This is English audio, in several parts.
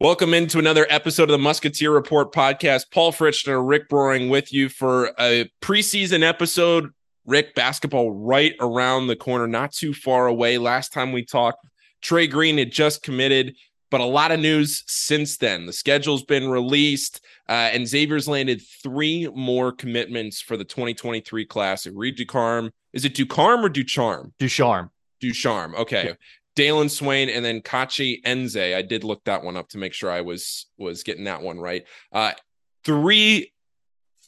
Welcome into another episode of the Musketeer Report podcast. Paul Fritsch and Rick Broering with you for a preseason episode. Rick, basketball right around the corner, not too far away. Last time we talked, Trey Green had just committed, but a lot of news since then. The schedule's been released, uh, and Xavier's landed three more commitments for the 2023 class. Reed Ducharme. Is it Ducharme or Ducharme? Ducharme. Ducharme. Okay. Dalen Swain and then Kachi Nze. I did look that one up to make sure I was was getting that one right. Uh, three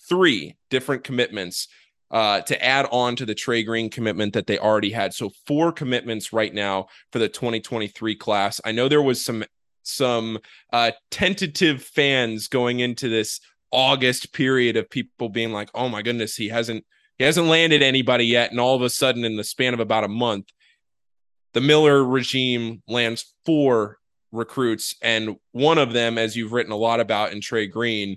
three different commitments uh, to add on to the Trey Green commitment that they already had. So four commitments right now for the 2023 class. I know there was some some uh, tentative fans going into this August period of people being like, "Oh my goodness, he hasn't he hasn't landed anybody yet," and all of a sudden, in the span of about a month, the Miller regime lands four recruits, and one of them, as you've written a lot about in Trey Green,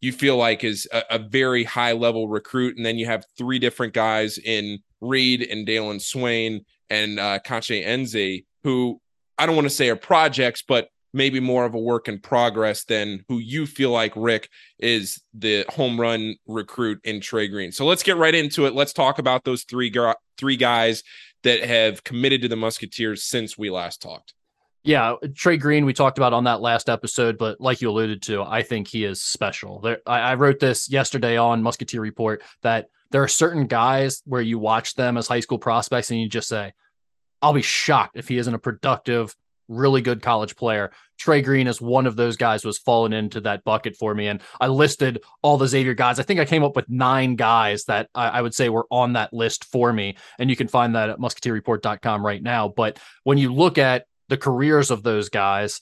you feel like is a, a very high level recruit, and then you have three different guys in Reed and Dalen Swain and uh, Kachi Nze, who I don't want to say are projects, but maybe more of a work in progress than who you feel like Rick is the home run recruit in Trey Green. So let's get right into it. Let's talk about those three three guys that have committed to the Musketeers since we last talked. Yeah, Trey Green, we talked about on that last episode, but like you alluded to, I think he is special. There, I, I wrote this yesterday on Musketeer Report that there are certain guys where you watch them as high school prospects and you just say, I'll be shocked if he isn't a productive, really good college player. Trey Green is one of those guys who has fallen into that bucket for me. And I listed all the Xavier guys. I think I came up with nine guys that I, I would say were on that list for me. And you can find that at musketeerreport.com right now. But when you look at the careers of those guys,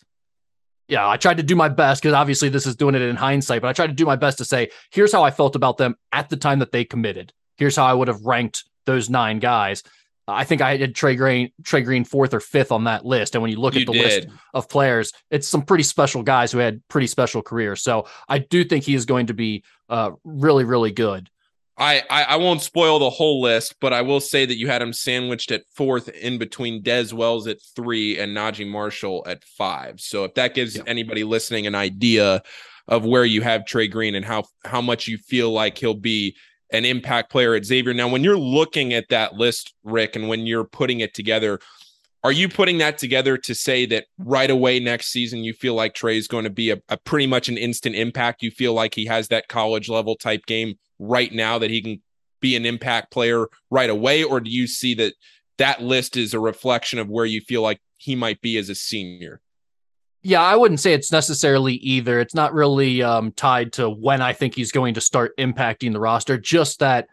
yeah, I tried to do my best because obviously this is doing it in hindsight, but I tried to do my best to say, here's how I felt about them at the time that they committed. Here's how I would have ranked those nine guys. I think I had Trey Green, Trey Green fourth or fifth on that list. And when you look you at the did. list of players, it's some pretty special guys who had pretty special careers. So I do think he is going to be uh, really, really good. I, I, I won't spoil the whole list, but I will say that you had him sandwiched at fourth in between Dez Wells at three and Naji Marshall at five. So if that gives yeah. anybody listening an idea of where you have Trey Green and how how much you feel like he'll be an impact player at Xavier. Now, when you're looking at that list, Rick, and when you're putting it together, are you putting that together to say that right away next season you feel like Trey is going to be a, a pretty much an instant impact? You feel like he has that college level type game right now that he can be an impact player right away, or do you see that that list is a reflection of where you feel like he might be as a senior? Yeah, I wouldn't say it's necessarily either. It's not really um, tied to when I think he's going to start impacting the roster, just that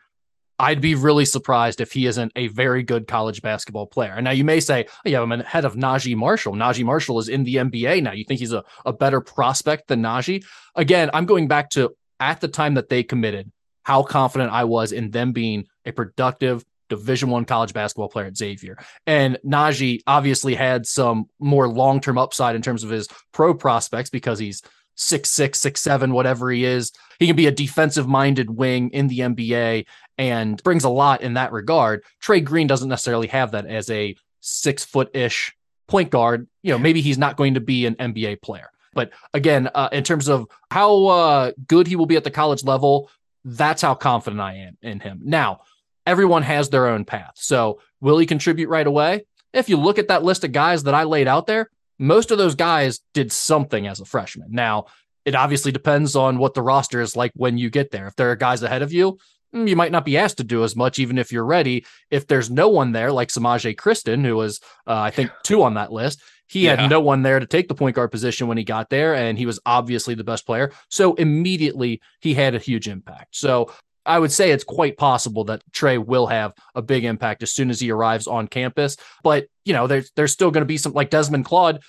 I'd be really surprised if he isn't a very good college basketball player. And now you may say, oh, yeah, I'm ahead of Naji Marshall. Naji Marshall is in the NBA now. You think he's a, a better prospect than Naji? Again, I'm going back to at the time that they committed, how confident I was in them being a productive, division one college basketball player at Xavier. And Naji obviously had some more long-term upside in terms of his pro prospects because he's six six, six seven, whatever he is. He can be a defensive minded wing in the NBA and brings a lot in that regard. Trey Green doesn't necessarily have that as a six foot ish point guard. You know, maybe he's not going to be an NBA player. But again, uh, in terms of how uh, good he will be at the college level, that's how confident I am in him. Now, everyone has their own path. So, will he contribute right away? If you look at that list of guys that I laid out there, most of those guys did something as a freshman. Now, it obviously depends on what the roster is like when you get there. If there are guys ahead of you, mm, you might not be asked to do as much, even if you're ready. If there's no one there, like Semaj Christon, who was, uh, I think, two on that list, he yeah. had no one there to take the point guard position when he got there, and he was obviously the best player. So immediately he had a huge impact. So I would say it's quite possible that Trey will have a big impact as soon as he arrives on campus. But, you know, there's there's still going to be some like Desmond Claude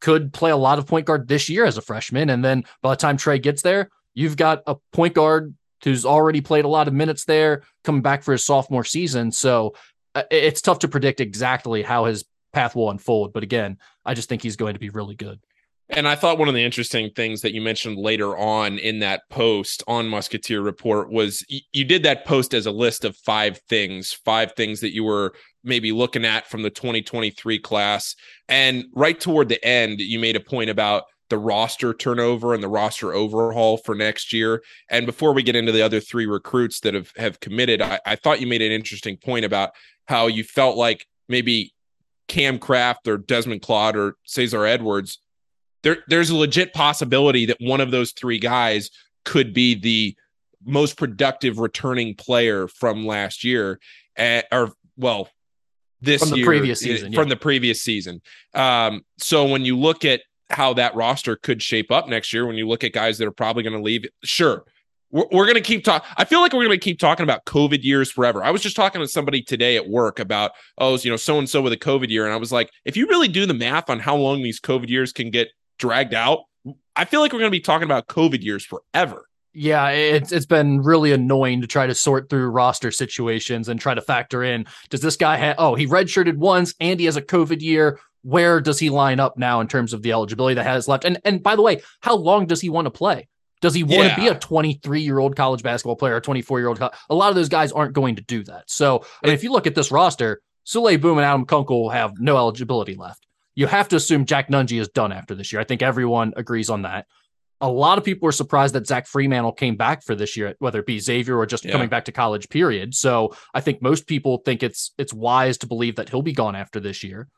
could play a lot of point guard this year as a freshman. And then by the time Trey gets there, you've got a point guard who's already played a lot of minutes there coming back for his sophomore season. So uh, it's tough to predict exactly how his path will unfold. But again, I just think he's going to be really good. And I thought one of the interesting things that you mentioned later on in that post on Musketeer Report was y- you did that post as a list of five things, five things that you were maybe looking at from the 2023 class. And right toward the end, you made a point about the roster turnover and the roster overhaul for next year. And before we get into the other three recruits that have have committed, I, I thought you made an interesting point about how you felt like maybe Cam Craft or Desmond Claude or Cesar Edwards, there, there's a legit possibility that one of those three guys could be the most productive returning player from last year, uh, or well, this from the year, previous season, from yeah. the previous season. Um, so when you look at how that roster could shape up next year, when you look at guys that are probably going to leave, sure, we're, we're going to keep talking. I feel like we're going to keep talking about COVID years forever. I was just talking to somebody today at work about, oh, you know, so and so with a COVID year. And I was like, if you really do the math on how long these COVID years can get dragged out, I feel like we're going to be talking about COVID years forever. Yeah, it's it's been really annoying to try to sort through roster situations and try to factor in does this guy have oh he redshirted once and he has a COVID year where does he line up now in terms of the eligibility that has left and and by the way how long does he want to play does he want Yeah. to be a 23 year old college basketball player, a 24 year old? A lot of those guys aren't going to do that. So, I mean, if you look at this roster, Souley Boum and Adam Kunkel have no eligibility left. You have to assume Jack Nunge is done after this year. I think everyone agrees on that. A lot of people were surprised that Zach Freemantle came back for this year, whether it be Xavier or just Yeah. coming back to college. Period. So I think most people think it's it's wise to believe that he'll be gone after this year.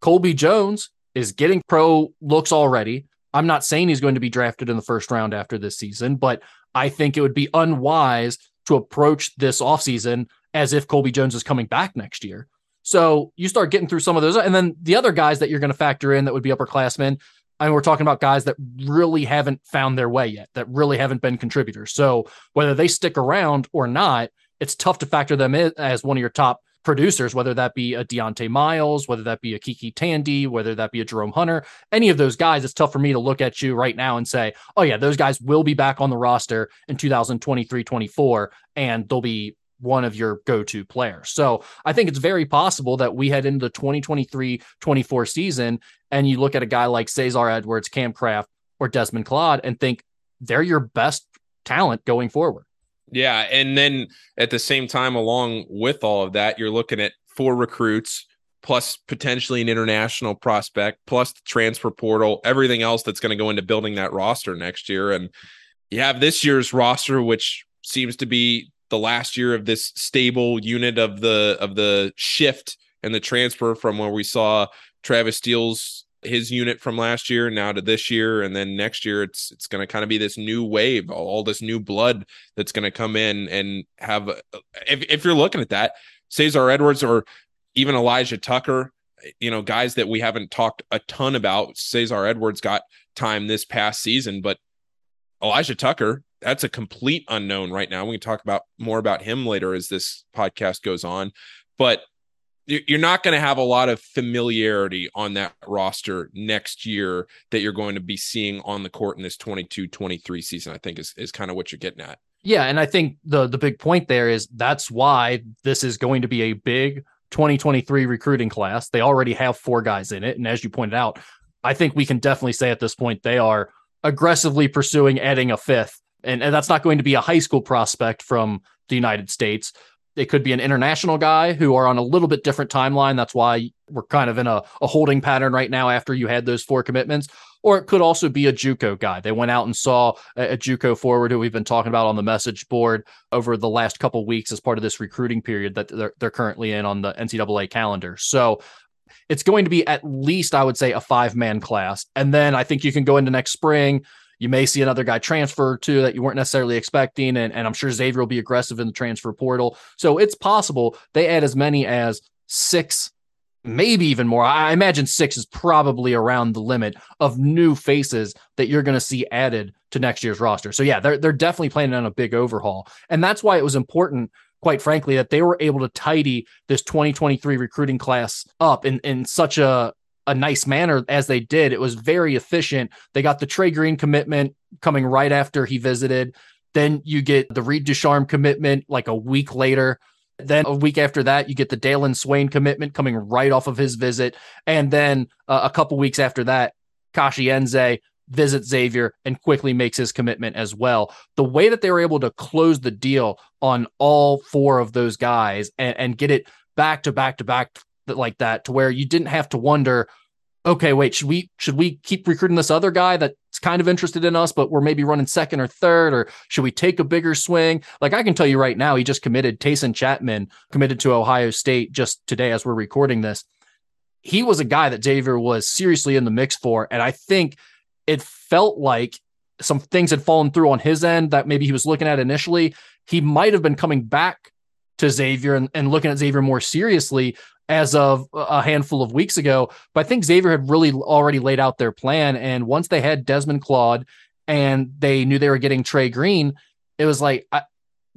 Colby Jones is getting pro looks already. I'm not saying he's going to be drafted in the first round after this season, but I think it would be unwise to approach this offseason as if Colby Jones is coming back next year. So you start getting through some of those. And then the other guys that you're going to factor in that would be upperclassmen. I mean, we're talking about guys that really haven't found their way yet, that really haven't been contributors. So whether they stick around or not, it's tough to factor them in as one of your top producers, whether that be a Dieonte Miles, whether that be a KyKy Tandy, whether that be a Jerome Hunter, any of those guys. It's tough for me to look at you right now and say, oh, yeah, those guys will be back on the roster in 2023 24, and they'll be one of your go-to players. So I think it's very possible that we head into the 2023-24 season and you look at a guy like Cesar Edwards, Cam Craft, or Desmond Claude and think they're your best talent going forward. Yeah. And then at the same time, along with all of that, you're looking at four recruits plus potentially an international prospect, plus the transfer portal, everything else that's going to go into building that roster next year. And you have this year's roster, which seems to be the last year of this stable unit of the of the shift and the transfer from where we saw Travis Steele's his unit from last year now to this year. And then next year it's it's going to kind of be this new wave all, this new blood that's going to come in and have if, if you're looking at that Cesar Edwards or even Elijah Tucker you know guys that we haven't talked a ton about Cesar Edwards got time this past season but Elijah Tucker that's a complete unknown right now we can talk about more about him later as this podcast goes on but you're not going to have a lot of familiarity on that roster next year that you're going to be seeing on the court in this 22-23 season i think is, is kind of what you're getting at Yeah, and I think the the big point there is that's why this is going to be a big 2023 recruiting class. They already have four guys in it, and as you pointed out, I think we can definitely say at this point they are aggressively pursuing adding a fifth, and, and that's not going to be a high school prospect from the United States. It could be an international guy who are on a little bit different timeline. That's why we're kind of in a, a holding pattern right now after you had those four commitments. Or it could also be a JUCO guy. They went out and saw a, a JUCO forward who we've been talking about on the message board over the last couple weeks as part of this recruiting period that they're, they're currently in on the NCAA calendar. So it's going to be at least, I would say, a five man class. And then I think you can go into next spring. You may see another guy transfer too that you weren't necessarily expecting. And, and I'm sure Xavier will be aggressive in the transfer portal. So it's possible they add as many as six, maybe even more. I imagine six is probably around the limit of new faces that you're going to see added to next year's roster. So yeah, they're, they're definitely planning on a big overhaul. And that's why it was important quite frankly, that they were able to tidy this 2023 recruiting class up in, in such a, a nice manner as they did. It was very efficient. They got the Trey Green commitment coming right after he visited. Then you get the Reed Ducharme commitment like a week later. Then a week after that, you get the Dalen Swain commitment coming right off of his visit. And then uh, a couple weeks after that, Kachi Nze visits Xavier and quickly makes his commitment as well. The way that they were able to close the deal on all four of those guys and, and get it back to back to back like that to where you didn't have to wonder okay wait should we should we keep recruiting this other guy that's kind of interested in us, but we're maybe running second or third, or should we take a bigger swing? Like I can tell you right now, he just committed Taison Chapman, committed to Ohio State just today as we're recording this. He was a guy that Xavier was seriously in the mix for. And I think it felt like some things had fallen through on his end that maybe he was looking at initially. He might have been coming back to Xavier and, and looking at Xavier more seriously as of a handful of weeks ago. But I think Xavier had really already laid out their plan. And once they had Desmond Claude and they knew they were getting Trey Green, it was like, I,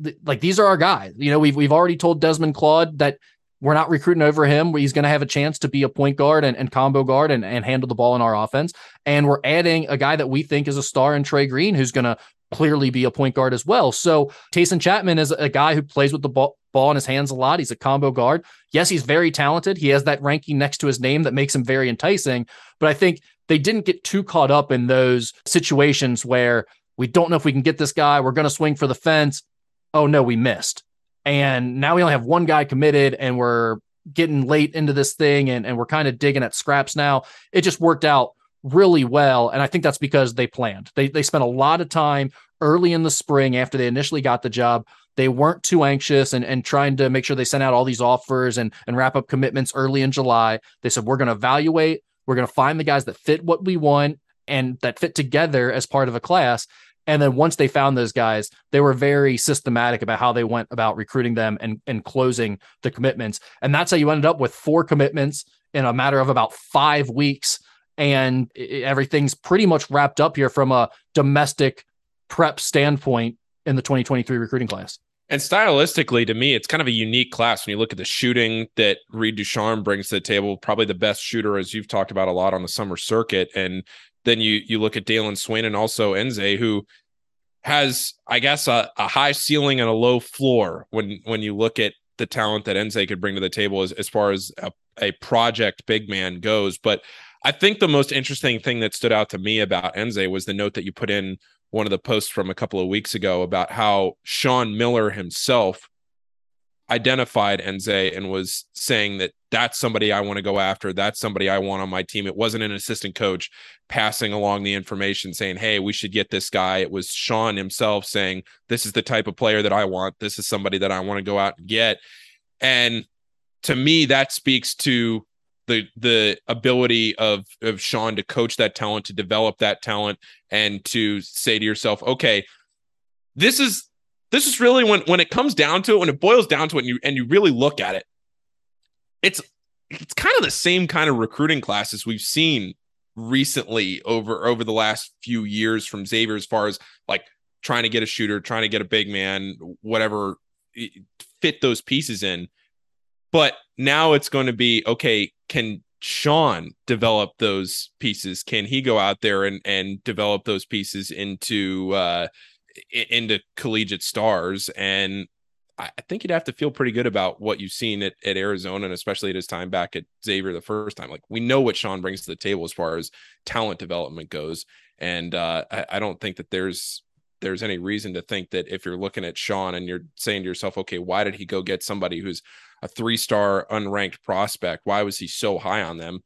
th- like these are our guys. You know, we've we've already told Desmond Claude that we're not recruiting over him. He's going to have a chance to be a point guard and, and combo guard and, and handle the ball in our offense. And we're adding a guy that we think is a star in Trey Green, who's going to clearly be a point guard as well. So Taison Chapman is a guy who plays with the ball, ball in his hands a lot. He's a combo guard. Yes, he's very talented. He has that ranking next to his name that makes him very enticing. But I think they didn't get too caught up in those situations where we don't know if we can get this guy. We're going to swing for the fence. Oh, no, we missed. And now we only have one guy committed and we're getting late into this thing and, and we're kind of digging at scraps now. It just worked out really well. And I think that's because they planned. They they spent a lot of time early in the spring after they initially got the job. They weren't too anxious and, and trying to make sure they sent out all these offers and, and wrap up commitments early in July. They said, we're going to evaluate, we're going to find the guys that fit what we want and that fit together as part of a class. And then once they found those guys, they were very systematic about how they went about recruiting them and, and closing the commitments. And that's how you ended up with four commitments in a matter of about five weeks and everything's pretty much wrapped up here from a domestic prep standpoint in the 2023 recruiting class. And stylistically, to me, it's kind of a unique class when you look at the shooting that Reed Ducharme brings to the table. Probably the best shooter, as you've talked about a lot on the summer circuit. And then you you look at Dalen Swain and also Nze, who has, I guess, a, a high ceiling and a low floor when when you look at the talent that Nze could bring to the table as, as far as a, a project big man goes. But I think the most interesting thing that stood out to me about Nze was the note that you put in one of the posts from a couple of weeks ago about how Sean Miller himself identified Nze and was saying that that's somebody I want to go after. That's somebody I want on my team. It wasn't an assistant coach passing along the information saying, Hey, we should get this guy. It was Sean himself saying, This is the type of player that I want. This is somebody that I want to go out and get. And to me, that speaks to the the ability of of Sean to coach that talent, to develop that talent, and to say to yourself, okay, this is this is really when when it comes down to it, when it boils down to it, and you and you really look at it, it's it's kind of the same kind of recruiting classes we've seen recently over over the last few years from Xavier as far as like trying to get a shooter, trying to get a big man, whatever fit those pieces in. But now it's going to be okay, can Sean develop those pieces? Can he go out there and and develop those pieces into uh into collegiate stars? And I think you'd have to feel pretty good about what you've seen at, at Arizona and especially at his time back at Xavier the first time. Like we know what Sean brings to the table as far as talent development goes. And uh, I, I don't think that there's there's any reason to think that if you're looking at Sean and you're saying to yourself, okay, why did he go get somebody who's a three star unranked prospect. Why was he so high on them?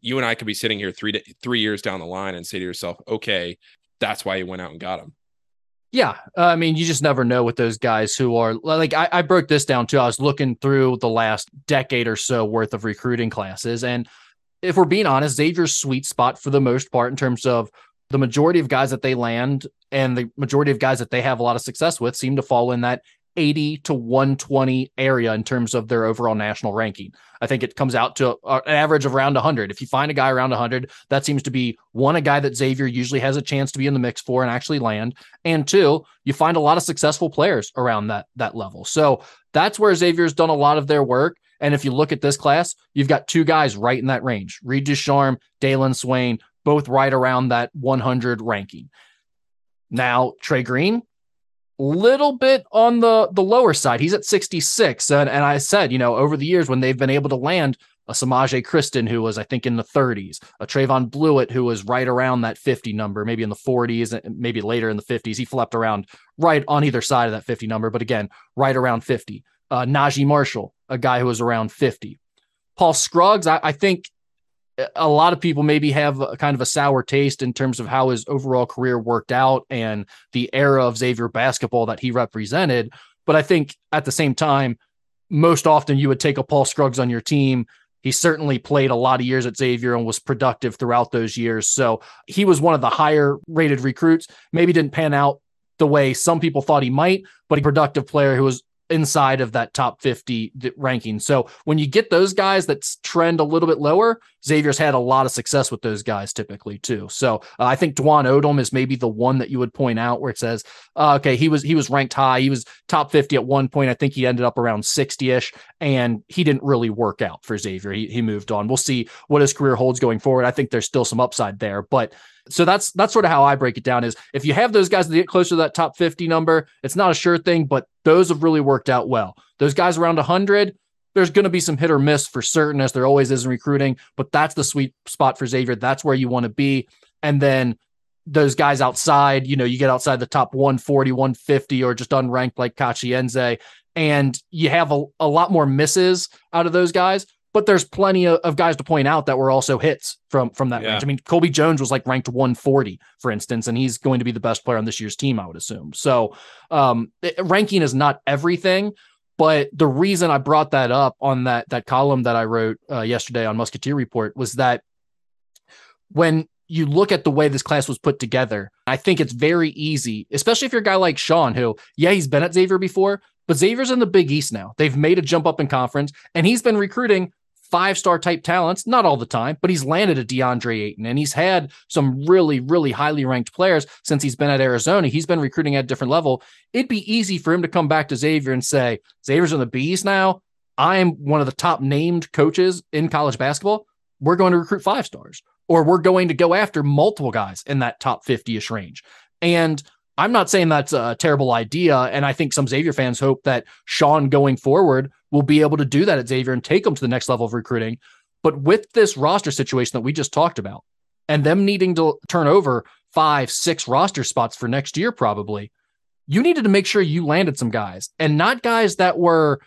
You and I could be sitting here three three years down the line and say to yourself, okay, that's why he went out and got him. Yeah, uh, I mean, you just never know with those guys who are like I, I broke this down too. I was looking through the last decade or so worth of recruiting classes, and if we're being honest, Xavier's sweet spot for the most part in terms of the majority of guys that they land and the majority of guys that they have a lot of success with seem to fall in that 80 to 120 area in terms of their overall national ranking. I think it comes out to uh, an average of around 100. If you find a guy around 100, that seems to be one, a guy that Xavier usually has a chance to be in the mix for and actually land. And two, you find a lot of successful players around that, that level. So that's where Xavier's done a lot of their work. And if you look at this class, you've got two guys right in that range Reed Ducharme, Dalen Swain, both right around that 100 ranking. Now, Trey Green, little bit on the the lower side. He's at 66. And, and I said, you know, over the years when they've been able to land a Semaj Christon, who was, I think, in the 30s, a Trevon Bluiett, who was right around that 50 number, maybe in the 40s, maybe later in the 50s. He flipped around right on either side of that 50 number, but again, right around 50. Uh, Naji Marshall, a guy who was around 50. Paul Scruggs, I, I think a lot of people maybe have a kind of a sour taste in terms of how his overall career worked out and the era of Xavier basketball that he represented. But I think at the same time, most often you would take a Paul Scruggs on your team. He certainly played a lot of years at Xavier and was productive throughout those years. So he was one of the higher rated recruits. Maybe didn't pan out the way some people thought he might, but a productive player who was inside of that top 50 ranking. So when you get those guys that trend a little bit lower, Xavier's had a lot of success with those guys typically too. So uh, I think Dwon Odom is maybe the one that you would point out where it says, uh, okay, he was he was ranked high. He was top 50 at one point. I think he ended up around 60ish and he didn't really work out for Xavier. He, he moved on. We'll see what his career holds going forward. I think there's still some upside there, but so that's that's sort of how I break it down is if you have those guys that get closer to that top 50 number, it's not a sure thing, but those have really worked out well. Those guys around 100, there's going to be some hit or miss for certain as there always is in recruiting, but that's the sweet spot for Xavier. That's where you want to be. And then those guys outside, you know, you get outside the top 140, 150 or just unranked like Kachi Nze and you have a, a lot more misses out of those guys but there's plenty of, of, guys to point out that were also hits from from that yeah. range. I mean, Colby Jones was like ranked 140, for instance, and he's going to be the best player on this year's team, I would assume. So um, it, ranking is not everything, but the reason I brought that up on that that column that I wrote uh, yesterday on Musketeer Report was that when you look at the way this class was put together, I think it's very easy, especially if you're a guy like Sean, who, yeah, he's been at Xavier before, but Xavier's in the Big East now. They've made a jump up in conference, and he's been recruiting five star type talents, not all the time, but he's landed a DeAndre Ayton and he's had some really, really highly ranked players since he's been at Arizona. He's been recruiting at a different level. It'd be easy for him to come back to Xavier and say, Xavier's in the bees now. I am one of the top named coaches in college basketball. We're going to recruit five stars, or we're going to go after multiple guys in that top 50 ish range. And I'm not saying that's a terrible idea. And I think some Xavier fans hope that Sean going forward will be able to do that at Xavier and take them to the next level of recruiting. But with this roster situation that we just talked about and them needing to turn over five, six roster spots for next year, probably, you needed to make sure you landed some guys and not guys that were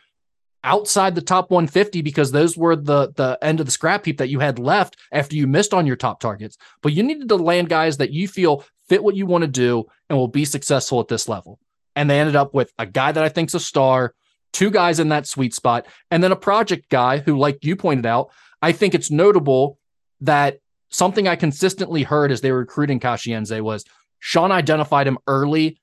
outside the top 150 because those were the the end of the scrap heap that you had left after you missed on your top targets but you needed to land guys that you feel fit what you want to do and will be successful at this level and they ended up with a guy that I think's a star two guys in that sweet spot, and then a project guy who, like you pointed out, I think it's notable that something I consistently heard as they were recruiting Kachi Nze was Sean identified him early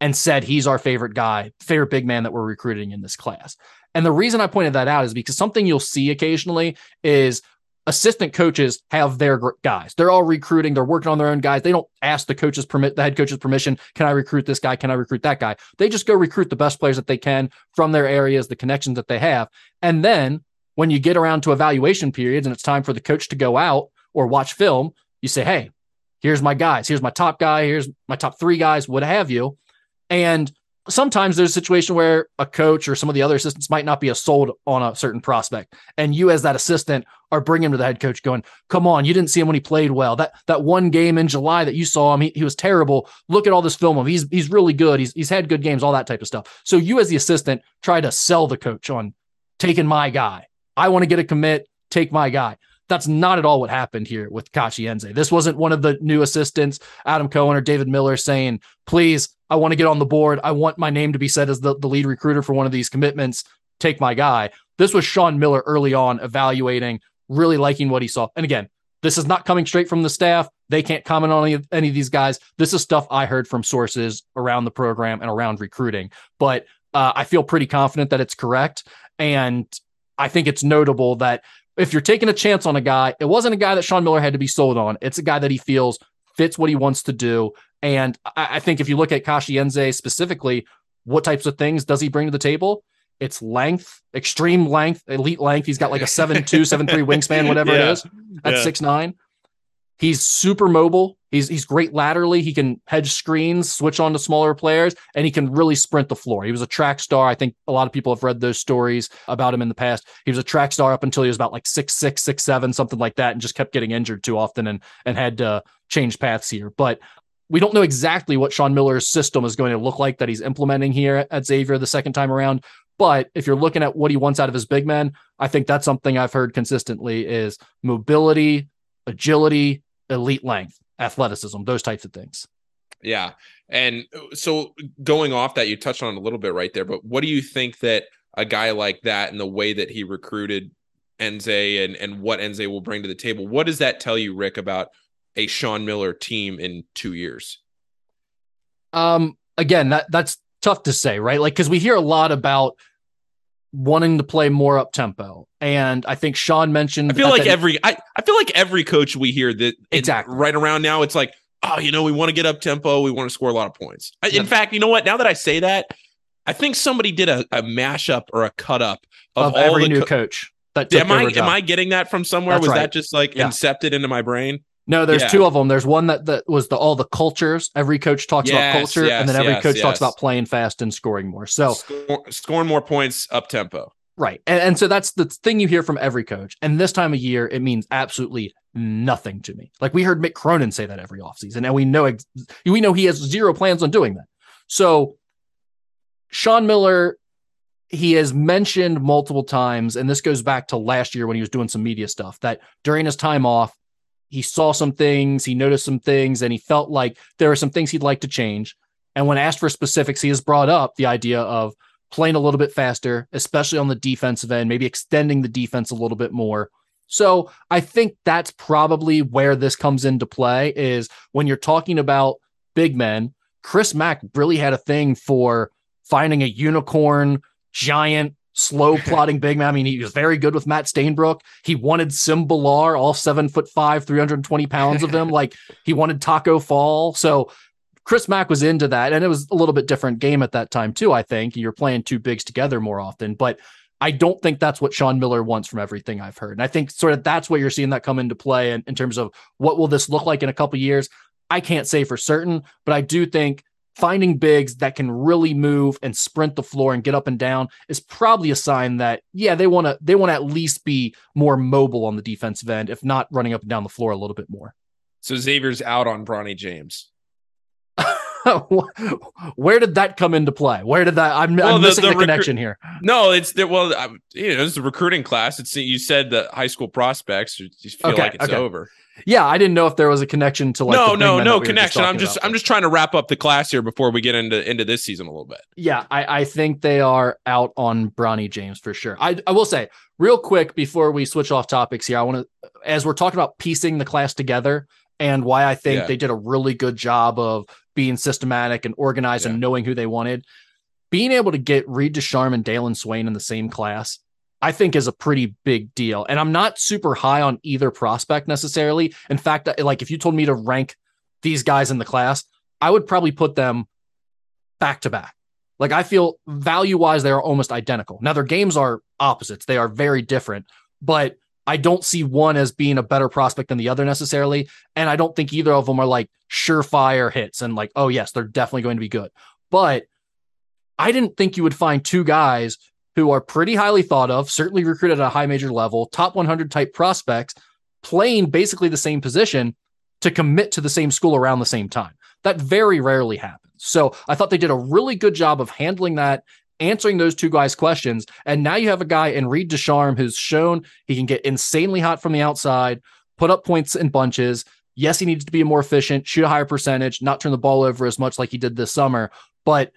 and said he's our favorite guy, favorite big man that we're recruiting in this class. And the reason I pointed that out is because something you'll see occasionally is assistant coaches have their guys. They're all recruiting. They're working on their own guys. They don't ask the coaches permit the head coach's permission. Can I recruit this guy? Can I recruit that guy? They just go recruit the best players that they can from their areas, the connections that they have. And then when you get around to evaluation periods and it's time for the coach to go out or watch film, you say, Hey, here's my guys. Here's my top guy. Here's my top three guys, what have you. And sometimes there's a situation where a coach or some of the other assistants might not be sold on a certain prospect. And you as that assistant are bringing to the head coach going come on you didn't see him when he played well. That that one game in july that you saw him he, he was terrible. Look at all this film of he's he's really good. He's, he's had good games all that type of stuff. So you as the assistant try to sell the coach on taking my guy. I want to get a commit. Take my guy that's not at all what happened here with Kachi Nze. This wasn't one of the new assistants, Adam Cohen or David Miller, saying, please, I want to get on the board. I want my name to be said as the, the lead recruiter for one of these commitments. Take my guy. This was Sean Miller early on evaluating, really liking what he saw. And again, this is not coming straight from the staff. They can't comment on any of, any of these guys. This is stuff I heard from sources around the program and around recruiting. But uh, I feel pretty confident that it's correct. And I think it's notable that if you're taking a chance on a guy, it wasn't a guy that Sean Miller had to be sold on. It's a guy that he feels fits what he wants to do. And I, I think if you look at Kachi Nze specifically, what types of things does he bring to the table? It's length, extreme length, elite length. He's got like a seven two, seven three wingspan, whatever yeah. it is, at yeah. six nine. He's super mobile. He's he's great laterally. He can hedge screens, switch on to smaller players, and he can really sprint the floor. He was a track star. I think a lot of people have read those stories about him in the past. He was a track star up until he was about like six six, six seven, something like that, and just kept getting injured too often and and had to change paths here. But we don't know exactly what Sean Miller's system is going to look like that he's implementing here at Xavier the second time around. But if you're looking at what he wants out of his big men, I think that's something I've heard consistently is mobility, agility, elite length, athleticism, those types of things. Yeah. And so going off that, you touched on a little bit right there, but what do you think that a guy like that and the way that he recruited Nze and, and what Nze will bring to the table, what does that tell you, Rick, about a Sean Miller team in two years? Um, again, that that's tough to say, right? Like, because we hear a lot about wanting to play more up tempo. And I think Sean mentioned I feel like every I, I feel like every coach we hear that exactly right around now, it's like, oh, you know, we want to get up tempo, we want to score a lot of points. I, in fact, you know what? Now that I say that, I think somebody did a, a mashup or a cut up of, of every new co- coach. That am I am I getting that from somewhere? That's was right. that just like yeah. incepted into my brain? No, there's yeah. two of them. There's one that, that was the all the cultures. Every coach talks yes, about culture, yes, and then every yes, coach talks about playing fast and scoring more. So Score, scoring more points up tempo. Right. And, and so that's the thing you hear from every coach. And this time of year, it means absolutely nothing to me. Like we heard Mick Cronin say that every offseason, and we know we know he has zero plans on doing that. So Sean Miller, he has mentioned multiple times, and this goes back to last year when he was doing some media stuff, that during his time off, he saw some things, he noticed some things, and he felt like there are some things he'd like to change. And when asked for specifics, he has brought up the idea of playing a little bit faster, especially on the defensive end, maybe extending the defense a little bit more. So I think that's probably where this comes into play is when you're talking about big men. Chris Mack really had a thing for finding a unicorn, giant, slow plotting big man. I mean, he was very good with Matt Stainbrook. He wanted Sim Bhullar, all seven foot five, 320 pounds of him. like he wanted Taco Fall. So Chris Mack was into that. And it was a little bit different game at that time, too, I think. You're playing two bigs together more often. But I don't think that's what Sean Miller wants from everything I've heard. And I think sort of that's what you're seeing that come into play in, in terms of what will this look like in a couple years. I can't say for certain, but I do think finding bigs that can really move and sprint the floor and get up and down is probably a sign that yeah they want to they want to at least be more mobile on the defensive end if not running up and down the floor a little bit more. So xavier's out on bronny james where did that come into play? Where did that? I'm, well, I'm the, missing the, the recru- connection here. No, it's the, well, I, you know, it's the recruiting class. It's you said the high school prospects. You feel okay, like it's okay. over. Yeah, I didn't know if there was a connection to like no, no, no connection. Just I'm just about. I'm just trying to wrap up the class here before we get into into this season a little bit. Yeah, I, I think they are out on Bronny James for sure. I I will say real quick before we switch off topics here. I want to as we're talking about piecing the class together and why I think yeah. they did a really good job of being systematic and organized yeah. and knowing who they wanted. Being able to get Reed Ducharme and Dalen Swain in the same class I think is a pretty big deal. And I'm not super high on either prospect necessarily. In fact, like if you told me to rank these guys in the class, I would probably put them back to back. Like I feel value wise, they are almost identical. Now their games are opposites. They are very different, but I don't see one as being a better prospect than the other necessarily. And I don't think either of them are like surefire hits and like, oh yes, they're definitely going to be good. But I didn't think you would find two guys who are pretty highly thought of, certainly recruited at a high major level, top 100 type prospects, playing basically the same position to commit to the same school around the same time. That very rarely happens. So I thought they did a really good job of handling that, answering those two guys' questions. And now you have a guy in Reed Ducharme who's shown he can get insanely hot from the outside, put up points in bunches. Yes, he needs to be more efficient, shoot a higher percentage, not turn the ball over as much like he did this summer. But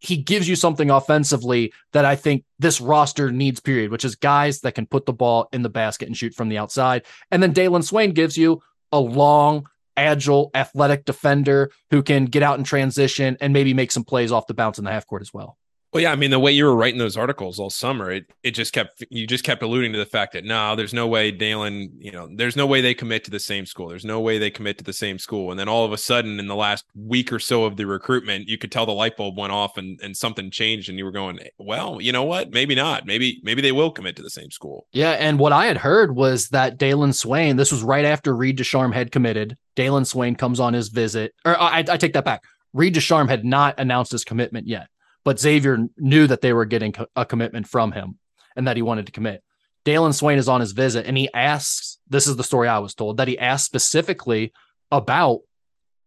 he gives you something offensively that I think this roster needs, period, which is guys that can put the ball in the basket and shoot from the outside. And then Dalen Swain gives you a long, agile, athletic defender who can get out in transition and maybe make some plays off the bounce in the half court as well. Well, yeah, I mean the way you were writing those articles all summer, it it just kept you just kept alluding to the fact that no, there's no way Dalen, you know, there's no way they commit to the same school. There's no way they commit to the same school. And then all of a sudden, in the last week or so of the recruitment, you could tell the light bulb went off and and something changed, and you were going, well, you know what? Maybe not. Maybe maybe they will commit to the same school. Yeah, and what I had heard was that Dalen Swain. This was right after Reed Ducharme had committed. Dalen Swain comes on his visit, or I, I take that back. Reed Ducharme had not announced his commitment yet but Xavier knew that they were getting a commitment from him and that he wanted to commit. Dalen Swain is on his visit and he asks, this is the story I was told, that he asked specifically about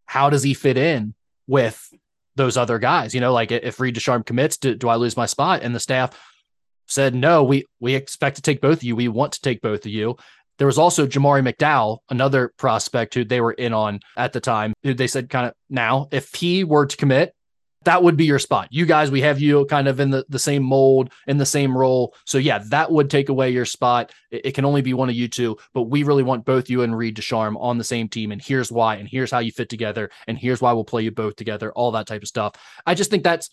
how does he fit in with those other guys? You know, like if Reed Ducharme commits, do, do I lose my spot? And the staff said, no, we, we expect to take both of you. We want to take both of you. There was also Jamari McDowell, another prospect who they were in on at the time, who they said kind of now, if he were to commit, that would be your spot. You guys, we have you kind of in the, the same mold, in the same role. So yeah, that would take away your spot. It, it can only be one of you two, but we really want both you and Reed Ducharme on the same team. And here's why, and here's how you fit together, and here's why we'll play you both together, all that type of stuff. I just think that's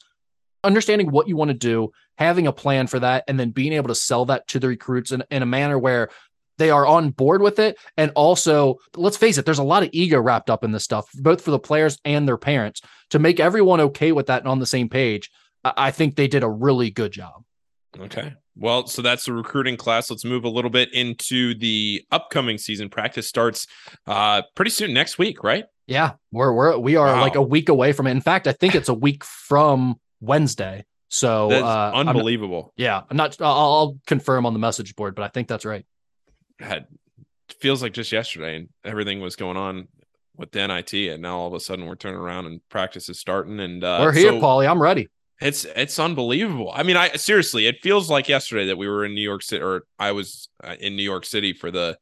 understanding what you want to do, having a plan for that, and then being able to sell that to the recruits in, in a manner where they are on board with it. And also, let's face it, there's a lot of ego wrapped up in this stuff, both for the players and their parents. To make everyone okay with that and on the same page, I think they did a really good job. Okay. Well, so that's the recruiting class. Let's move a little bit into the upcoming season. Practice starts uh pretty soon next week, right? Yeah, we're we're we are wow. like a week away from it. In fact, I think it's a week from Wednesday. So uh, unbelievable. I'm, yeah, I'm not. I'll, I'll confirm on the message board, but I think that's right had feels like just yesterday and everything was going on with the NIT and now all of a sudden we're turning around and practice is starting and uh, we're here, so Paulie. I'm ready. It's it's unbelievable. I mean, I seriously, it feels like yesterday that we were in New York City or I was uh, in New York City for the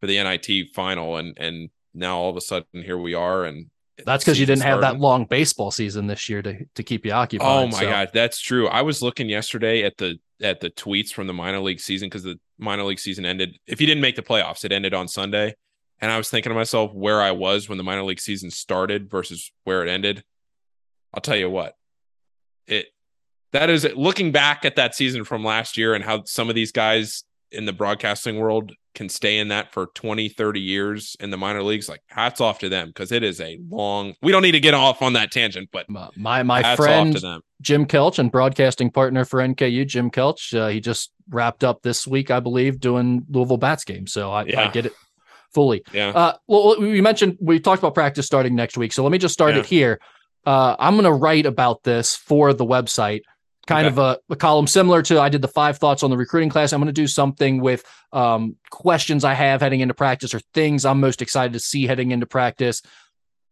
for the NIT final and and now all of a sudden here we are and that's because you didn't starting. have that long baseball season this year to to keep you occupied. Oh my so. god, that's true. I was looking yesterday at the at the tweets from the minor league season because the minor league season ended. If you didn't make the playoffs, it ended on Sunday. And I was thinking to myself where I was when the minor league season started versus where it ended. I'll tell you what, it that is looking back at that season from last year and how some of these guys in the broadcasting world can stay in that for 20 30 years in the minor leagues like hats off to them because it is a long we don't need to get off on that tangent but my my friend jim kelch and broadcasting partner for nku jim kelch uh, he just wrapped up this week i believe doing louisville bats game so i, yeah. I get it fully. Yeah. Uh, well we mentioned we talked about practice starting next week so let me just start yeah. it here. Uh, i'm going to write about this for the website kind okay. of a, a, column similar to I did the five thoughts on the recruiting class. I'm going to do something with um, questions I have heading into practice or things I'm most excited to see heading into practice.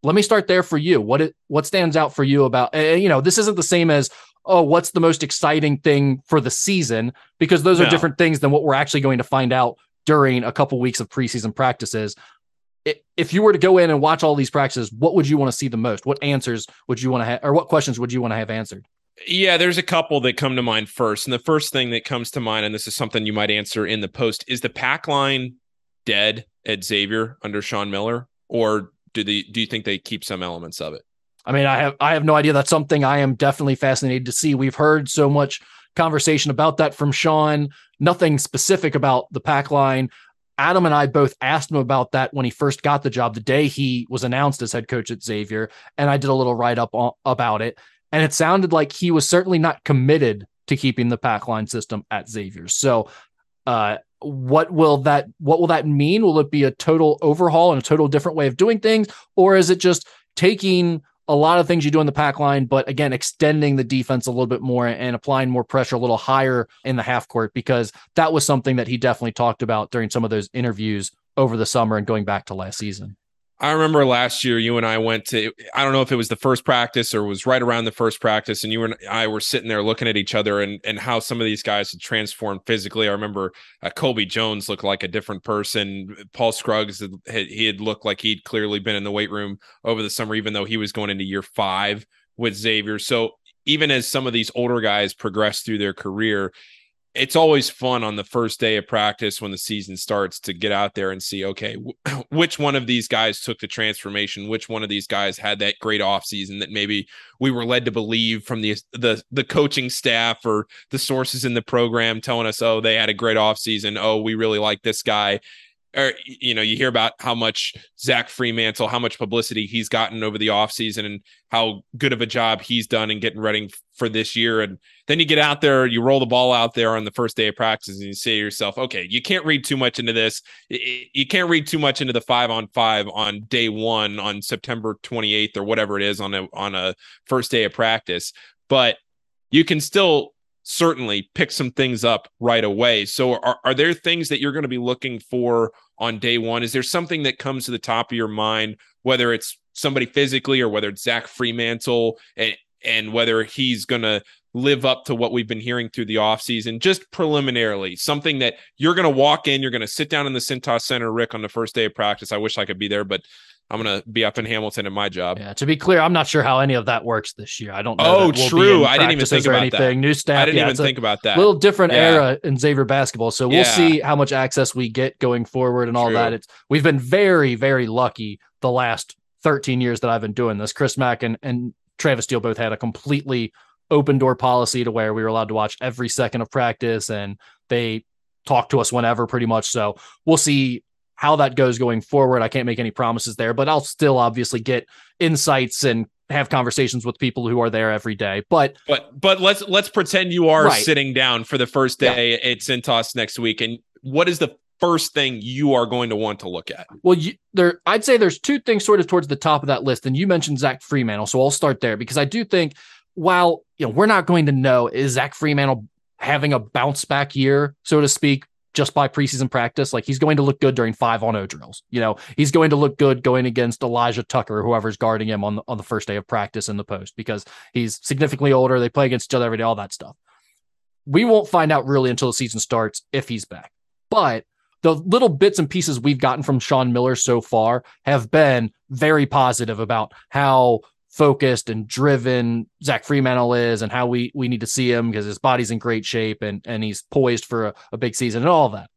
Let me start there for you. What it, what stands out for you about you know this isn't the same as oh what's the most exciting thing for the season because those no. are different things than what we're actually going to find out during a couple weeks of preseason practices. If you were to go in and watch all these practices, what would you want to see the most? What answers would you want to have, or what questions would you want to have answered? Yeah, there's a couple that come to mind first. And the first thing that comes to mind, and this is something you might answer in the post, is the pack line dead at Xavier under Sean Miller? Or do they do you think they keep some elements of it? I mean, I have I have no idea. That's something I am definitely fascinated to see. We've heard so much conversation about that from Sean, nothing specific about the pack line. Adam and I both asked him about that when he first got the job, the day he was announced as head coach at Xavier, and I did a little write up about it. And it sounded like he was certainly not committed to keeping the pack line system at Xavier. So, uh, what will that what will that mean? Will it be a total overhaul and a total different way of doing things, or is it just taking a lot of things you do in the pack line, but again, extending the defense a little bit more and applying more pressure a little higher in the half court because that was something that he definitely talked about during some of those interviews over the summer and going back to last season. I remember last year you and I went to I don't know if it was the first practice or was right around the first practice and you and I were sitting there looking at each other and and how some of these guys had transformed physically. I remember uh, Colby Jones looked like a different person. Paul Scruggs had, he had looked like he'd clearly been in the weight room over the summer even though he was going into year 5 with Xavier. So even as some of these older guys progress through their career, it's always fun on the first day of practice when the season starts to get out there and see okay which one of these guys took the transformation? Which one of these guys had that great offseason that maybe we were led to believe from the the the coaching staff or the sources in the program telling us oh they had a great offseason. Oh we really like this guy. Or you know you hear about how much Zach Freemantle, how much publicity he's gotten over the offseason and how good of a job he's done in getting ready for this year. And then you get out there you roll the ball out there on the first day of practice and you say to yourself okay you can't read too much into this you can't read too much into the 5 on 5 on day 1 on September 28th or whatever it is on a on a first day of practice but you can still certainly pick some things up right away. So are, are there things that you're going to be looking for on day one? Is there something that comes to the top of your mind, whether it's somebody physically or whether it's Zach Freemantle and, and whether he's going to live up to what we've been hearing through the offseason, just preliminarily, something that you're going to walk in, you're going to sit down in the Cintas Center, Rick, on the first day of practice. I wish I could be there, but I'm going to be up in Hamilton in my job. Yeah, to be clear, I'm not sure how any of that works this year. I don't know. Oh, true. I didn't even think about anything. that. New staff. I didn't yeah, even think about that. A little different Yeah. era in Xavier basketball. So we'll Yeah. see how much access we get going forward and all True. that. It's we've been very, very lucky the last 13 years that I've been doing this. Chris Mack and, and Travis Steele both had a completely open door policy to where we were allowed to watch every second of practice and they talk to us whenever pretty much. So we'll see how that goes going forward. I can't make any promises there, but I'll still obviously get insights and have conversations with people who are there every day. But But but let's let's pretend you are Right. sitting down for the first day at Cintas next week. And what is the first thing you are going to want to look at? Well, you, there, I'd say there's two things sort of towards the top of that list, and you mentioned Zach Freemantle, so I'll start there because I do think while you know we're not going to know is Zach Freemantle having a bounce back year, so to speak, just by preseason practice. Like he's going to look good during five on O drills. You know, he's going to look good going against Elijah Tucker, whoever's guarding him on the, on the first day of practice in the post because he's significantly older. They play against each other every day, all that stuff. We won't find out really until the season starts if he's back, but the little bits and pieces we've gotten from Sean Miller so far have been very positive about how focused and driven Zach Freemantle is and how we we need to see him because his body's in great shape and and he's poised for a, a big season and all that.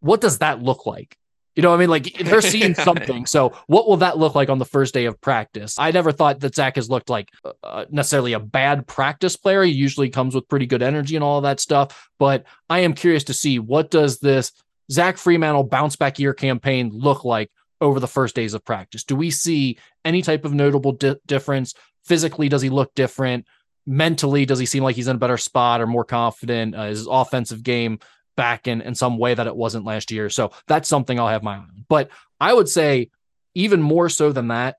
What does that look like? You know, what I mean, like they're seeing something. So, what will that look like on the first day of practice? I never thought that Zach has looked like uh, necessarily a bad practice player. He usually comes with pretty good energy and all of that stuff. But I am curious to see what does this Zach Freemantle bounce back year campaign look like over the first days of practice? Do we see any type of notable di- difference? Physically, does he look different? Mentally, does he seem like he's in a better spot or more confident? Uh, is his offensive game back in, in some way that it wasn't last year? So that's something I'll have my eye on. But I would say, even more so than that,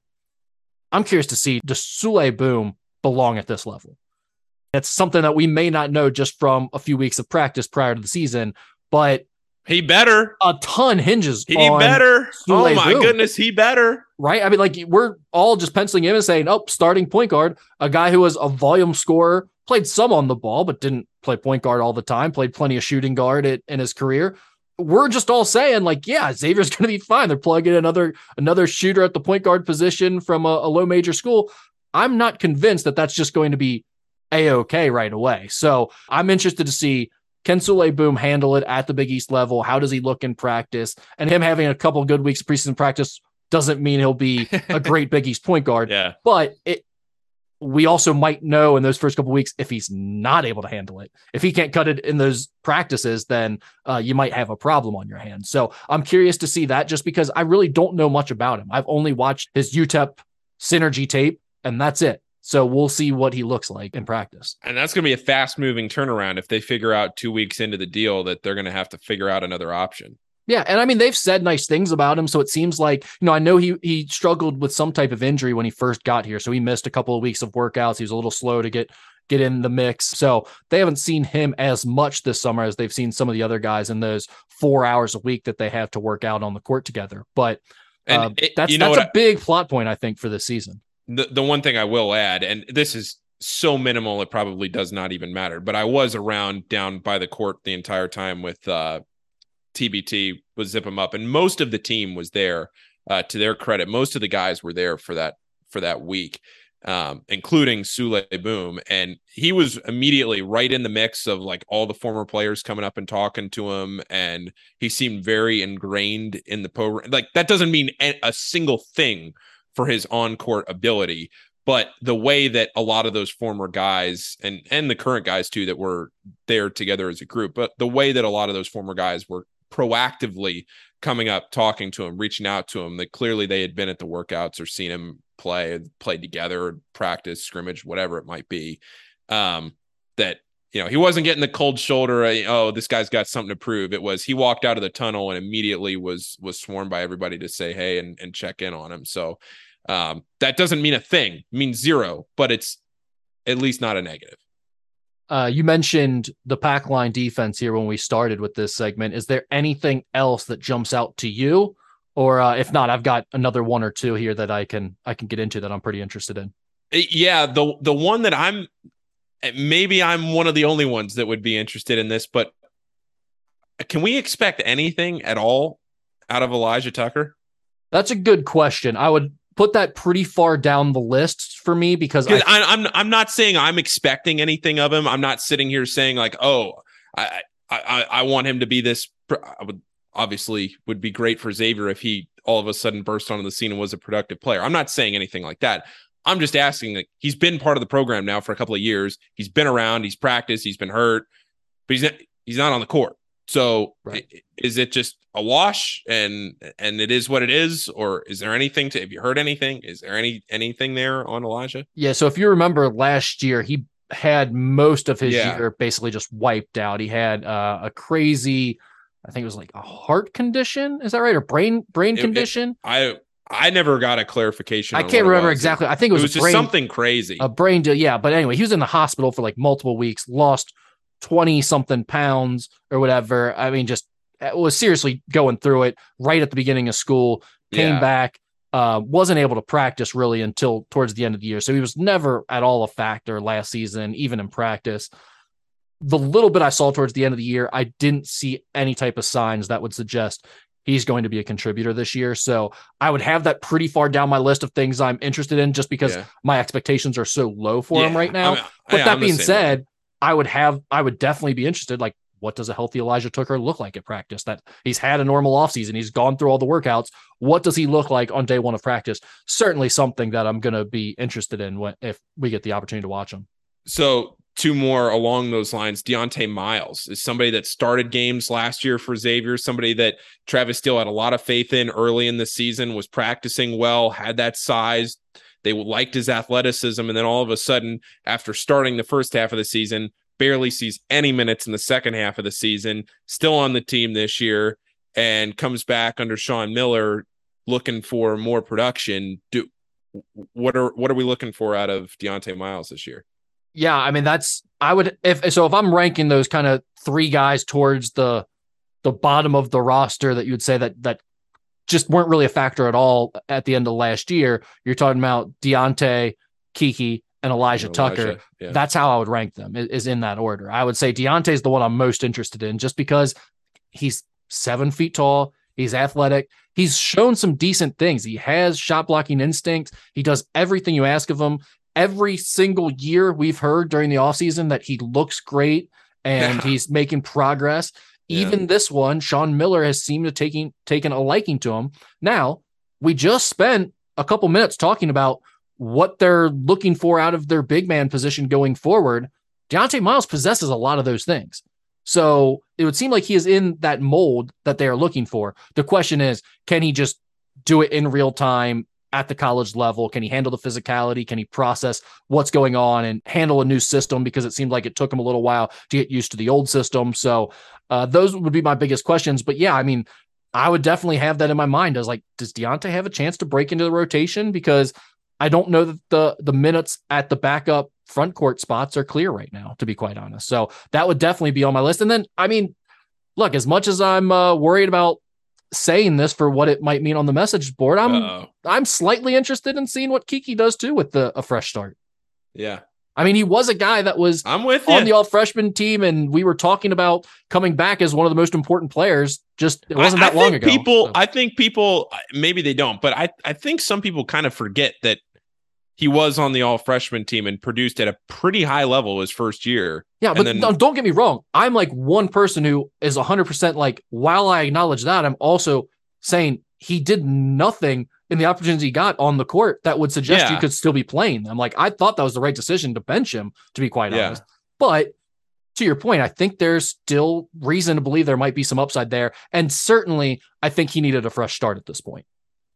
I'm curious to see does Souley Boum belong at this level? It's something that we may not know just from a few weeks of practice prior to the season, but He better. a ton hinges He better. Oh my goodness, he better. right? I mean, like we're all just penciling him and saying, "Oh, starting point guard, a guy who was a volume scorer, played some on the ball, but didn't play point guard all the time. Played plenty of shooting guard at, in his career." We're just all saying, like, yeah, Xavier's going to be fine. They're plugging another another shooter at the point guard position from a, a low major school. I'm not convinced that that's just going to be a okay right away. So I'm interested to see can Souley Boum handle it at the Big East level? How does he look in practice? And him having a couple good weeks of preseason practice doesn't mean he'll be a great Big East point guard, Yeah. but it we also might know in those first couple weeks if he's not able to handle it. If he can't cut it in those practices, then uh, you might have a problem on your hands. So I'm curious to see that just because I really don't know much about him. I've only watched his UTEP synergy tape, and that's it. So we'll see what he looks like in practice. And that's going to be a fast moving turnaround if they figure out two weeks into the deal that they're going to have to figure out another option. Yeah, and I mean they've said nice things about him, so it seems like you know I know he he struggled with some type of injury when he first got here, so he missed a couple of weeks of workouts. He was a little slow to get get in the mix, so they haven't seen him as much this summer as they've seen some of the other guys in those four hours a week that they have to work out on the court together. But And uh, it- that's that's a big plot point I think for this season. The the one thing I will add, and this is so minimal, it probably does not even matter. But I was around down by the court the entire time with uh, TBT was zip 'em up, and most of the team was there. Uh, to their credit, most of the guys were there for that for that week, um, including Souley Boum, and he was immediately right in the mix of like all the former players coming up and talking to him, and he seemed very ingrained in the program. Like that doesn't mean a single thing for his on court ability, but the way that a lot of those former guys and and the current guys too that were there together as a group, but the way that a lot of those former guys were proactively coming up, talking to him, reaching out to him, that clearly they had been at the workouts or seen him play, played together, practice, scrimmage, whatever it might be. Um, that you know he wasn't getting the cold shoulder. uh, Oh, this guy's got something to prove. It was he walked out of the tunnel and immediately was was sworn by everybody to say hey and and check in on him. So um, that doesn't mean a thing. It means zero, but it's at least not a negative. Uh, you mentioned the pack line defense here when we started with this segment. Is there anything else that jumps out to you, or uh, if not, I've got another one or two here that I can I can get into that I'm pretty interested in. Yeah, the the one that I'm maybe I'm one of the only ones that would be interested in this, but can we expect anything at all out of Elijah Tucker? That's a good question. I would put that pretty far down the list for me because I, I'm I'm not saying I'm expecting anything of him. I'm not sitting here saying like, oh, I I I want him to be this. I would obviously would be great for Xavier if he all of a sudden burst onto the scene and was a productive player. I'm not saying anything like that. I'm just asking like he's been part of the program now for a couple of years. He's been around, he's practiced, he's been hurt, but he's not, he's not on the court. So right. is it just a wash and and it is what it is, or is there anything to have you heard anything? Is there any anything there on Elijah? Yeah. So if you remember last year, he had most of his yeah. year basically just wiped out. He had uh, a crazy, I think it was like a heart condition. Is that right? Or brain brain it, condition? It, I I never got a clarification. I can't remember exactly. I think it was, it was just brain, something crazy. A brain deal. Yeah. But anyway, he was in the hospital for like multiple weeks, lost 20 something pounds or whatever. I mean, just uh, was seriously going through it right at the beginning of school, came yeah. back, uh, wasn't able to practice really until towards the end of the year. So he was never at all a factor last season, even in practice. The little bit I saw towards the end of the year, I didn't see any type of signs that would suggest he's going to be a contributor this year. So I would have that pretty far down my list of things I'm interested in just because yeah. my expectations are so low for yeah. him right now. I mean, but yeah, that I'm being said, way. I would have, I would definitely be interested. Like, what does a healthy Elijah Tucker look like at practice? That he's had a normal offseason, he's gone through all the workouts. What does he look like on day one of practice? Certainly something that I'm going to be interested in when, if we get the opportunity to watch him. So, two more along those lines. Dieonte Miles is somebody that started games last year for Xavier, somebody that Travis Steele had a lot of faith in early in the season, was practicing well, had that size, they liked his athleticism. And then all of a sudden, after starting the first half of the season, barely sees any minutes in the second half of the season, still on the team this year, and comes back under Sean Miller looking for more production. Do what are what are we looking for out of Dieonte Miles this year? Yeah, I mean that's I would if so if I'm ranking those kind of three guys towards the the bottom of the roster that you would say that that just weren't really a factor at all at the end of last year. You're talking about Dieonte, KyKy, and Elijah, Elijah Tucker. Yeah. That's how I would rank them, is in that order. I would say Dieonte is the one I'm most interested in just because he's seven feet tall. He's athletic. He's shown some decent things. He has shot blocking instinct. He does everything you ask of him. Every single year we've heard during the offseason that he looks great and he's making progress. Even this one, Sean Miller has seemed to taking taken a liking to him. Now, we just spent a couple minutes talking about what they're looking for out of their big man position going forward. Dieonte Miles possesses a lot of those things. So it would seem like he is in that mold that they are looking for. The question is, can he just do it in real time at the college level? Can he handle the physicality? Can he process what's going on and handle a new system? Because it seemed like it took him a little while to get used to the old system. So uh, those would be my biggest questions. But yeah, I mean, I would definitely have that in my mind. I was like, does Dieonte have a chance to break into the rotation? Because I don't know that the the minutes at the backup front court spots are clear right now, to be quite honest. So that would definitely be on my list. And then, I mean, look, as much as I'm uh, worried about saying this for what it might mean on the message board. I'm Uh-oh. I'm slightly interested in seeing what KyKy does too with the a fresh start. Yeah. I mean, he was a guy that was I'm with on you. the all freshman team, and we were talking about coming back as one of the most important players. Just it wasn't I, that I long ago. People, so. I think people, maybe they don't, but I, I think some people kind of forget that he was on the all freshman team and produced at a pretty high level his first year. Yeah, but then, don't get me wrong. I'm like one person who is 100% like, while I acknowledge that, I'm also saying he did nothing in the opportunities he got on the court that would suggest yeah. you could still be playing. I'm like, I thought that was the right decision to bench him, to be quite yeah. honest. But to your point, I think there's still reason to believe there might be some upside there. And certainly, I think he needed a fresh start at this point.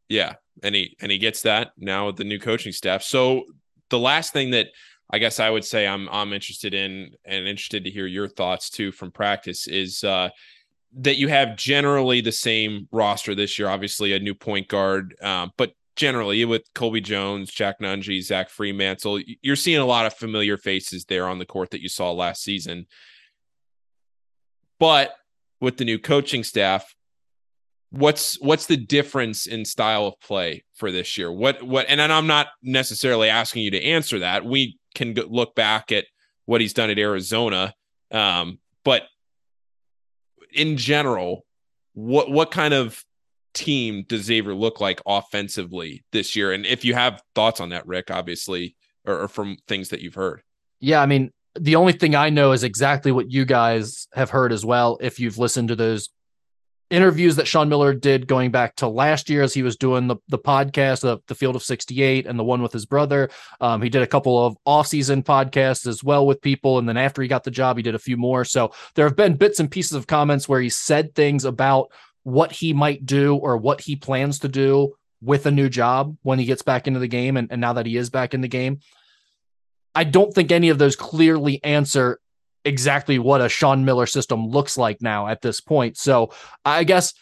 Yeah, and he and he gets that now with the new coaching staff. So the last thing that I guess I would say I'm I'm interested in and interested to hear your thoughts too from practice is uh, that you have generally the same roster this year. Obviously, a new point guard, um, but generally with Colby Jones, Jack Nunge, Zach Freemantle, you're seeing a lot of familiar faces there on the court that you saw last season. But with the new coaching staff, what's what's the difference in style of play for this year? What what and I'm not necessarily asking you to answer that. We can look back at what he's done at Arizona, um, but in general, what what kind of team does Xavier look like offensively this year? And if you have thoughts on that, Rick, obviously, or, or from things that you've heard. Yeah, I mean, the only thing I know is exactly what you guys have heard as well. If you've listened to those interviews that Sean Miller did going back to last year as he was doing the, the podcast, the, the Field of 68 and the one with his brother. Um, he did a couple of off-season podcasts as well with people. And then after he got the job, he did a few more. So there have been bits and pieces of comments where he said things about what he might do or what he plans to do with a new job when he gets back into the game. And, and now that he is back in the game, I don't think any of those clearly answer exactly what a Sean Miller system looks like now at this point. So I guess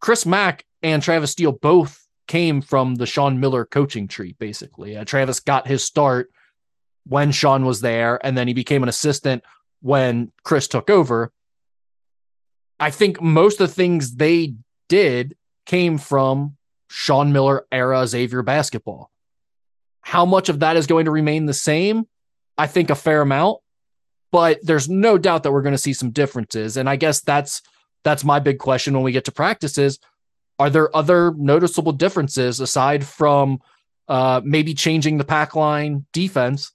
Chris Mack and Travis Steele both came from the Sean Miller coaching tree, basically. Uh, Travis got his start when Sean was there, and then he became an assistant when Chris took over. I think most of the things they did came from Sean Miller era Xavier basketball. How much of that is going to remain the same? I think a fair amount but there's no doubt that we're going to see some differences. And I guess that's that's my big question when we get to practices. Are there other noticeable differences aside from uh, maybe changing the pack line defense?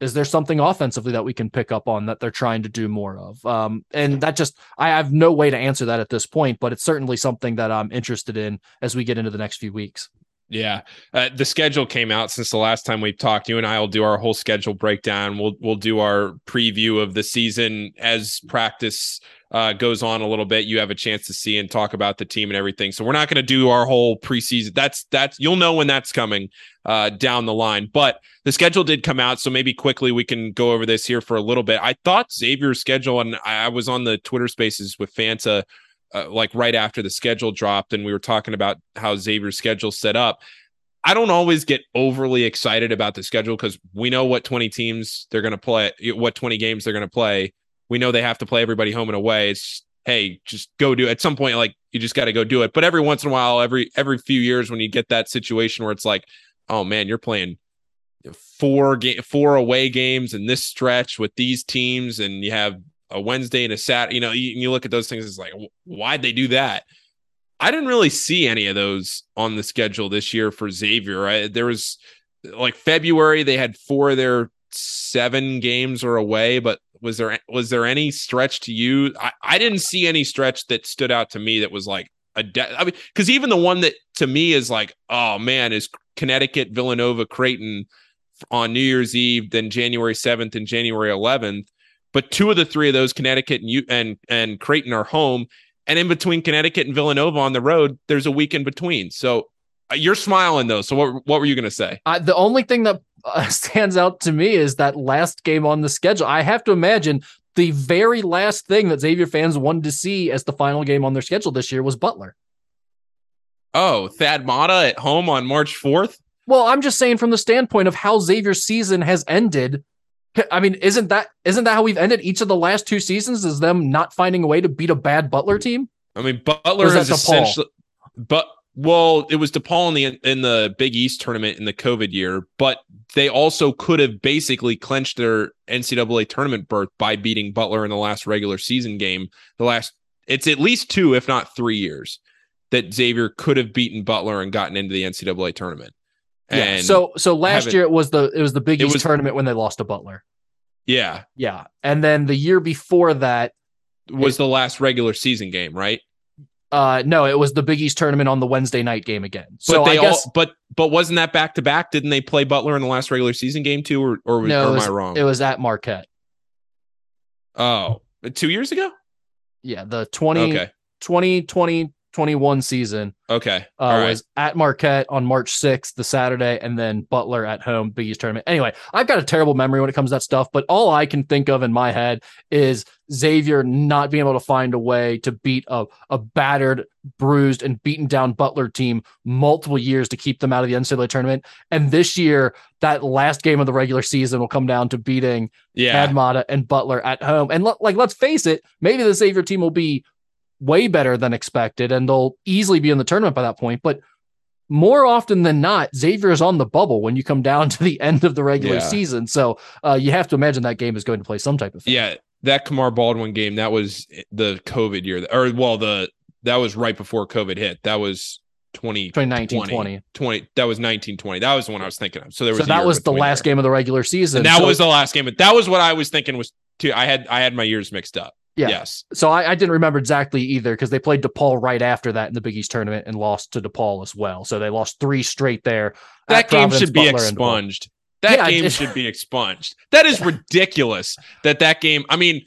Is there something offensively that we can pick up on that they're trying to do more of? Um, and that just, I have no way to answer that at this point, but it's certainly something that I'm interested in as we get into the next few weeks. Yeah, uh, the schedule came out since the last time we've talked. You and I will do our whole schedule breakdown. We'll we'll do our preview of the season as practice uh, goes on a little bit. You have a chance to see and talk about the team and everything. So we're not going to do our whole preseason. That's that's you'll know when that's coming uh, down the line. But the schedule did come out, so maybe quickly we can go over this here for a little bit. I thought Xavier's schedule, and I was on the Twitter Spaces with Fanta uh, like right after the schedule dropped and we were talking about how Xavier's schedule set up. I don't always get overly excited about the schedule because we know what 20 teams they're going to play, what 20 games they're going to play. We know they have to play everybody home and away. It's hey, just go do it. At some point, like you just got to go do it. But every once in a while, every every few years, when you get that situation where it's like, oh man, you're playing four game four away games in this stretch with these teams, and you have a Wednesday and a Sat. You know, you, you look at those things. It's like, why'd they do that? I didn't really see any of those on the schedule this year for Xavier. Right? There was like February, they had four of their seven games are away, but was there was there any stretch to you? I, I didn't see any stretch that stood out to me that was like a de- I mean, because even the one that to me is like, oh man, is Connecticut, Villanova, Creighton on New Year's Eve, then January 7th and January 11th. But two of the three of those, Connecticut and you and and Creighton, are home. And in between Connecticut and Villanova on the road, there's a week in between. So uh, you're smiling though. So what what were you going to say? Uh, the only thing that uh, stands out to me is that last game on the schedule. I have to imagine the very last thing that Xavier fans wanted to see as the final game on their schedule this year was Butler. Oh, Thad Matta at home on March 4th? Well, I'm just saying from the standpoint of how Xavier's season has ended I mean, isn't that isn't that how we've ended each of the last two seasons? Is them not finding a way to beat a bad Butler team? I mean, Butler is, essentially, but well, it was DePaul in the in the Big East tournament in the COVID year, but they also could have basically clinched their NCAA tournament berth by beating Butler in the last regular season game. The last, it's at least two, if not three years, that Xavier could have beaten Butler and gotten into the NCAA tournament. Yeah. So so last year it was the it was the Big East was, tournament when they lost to Butler. Yeah. Yeah. And then the year before that was it, the last regular season game, right? Uh no, it was the Big East tournament on the Wednesday night game again. So but they guess, all but but wasn't that back to back? Didn't they play Butler in the last regular season game too, or or, no, or was, am I wrong? It was at Marquette. Oh, two years ago? Yeah, the 20, okay. 2020 21 season. Okay. Uh, was at Marquette on March 6th, the Saturday, and then Butler at home, Big East tournament. Anyway, I've got a terrible memory when it comes to that stuff, but all I can think of in my head is Xavier not being able to find a way to beat a, a battered, bruised, and beaten down Butler team multiple years to keep them out of the NCAA tournament. And this year, that last game of the regular season will come down to beating yeah. Thad Matta and Butler at home. And l- like, let's face it, maybe the Xavier team will be way better than expected, and they'll easily be in the tournament by that point. But more often than not, Xavier is on the bubble when you come down to the end of the regular Yeah. season. So uh, you have to imagine that game is going to play some type of thing. Yeah, that Kamar Baldwin game, that was the COVID year, or well, the that was right before COVID hit. That was 20, 2019 20. 20. 20 that was 1920. That was the one I was thinking of. So there was So that was the last there. game of the regular season. And that So- was the last game. But that was what I was thinking was too. I had I had my years mixed up. Yeah. Yes. So I, I didn't remember exactly either because they played DePaul right after that in the Big East tournament and lost to DePaul as well. So they lost three straight there. That game Providence, should be Butler, expunged. That Yeah, game should be expunged. That is ridiculous. that that game. I mean,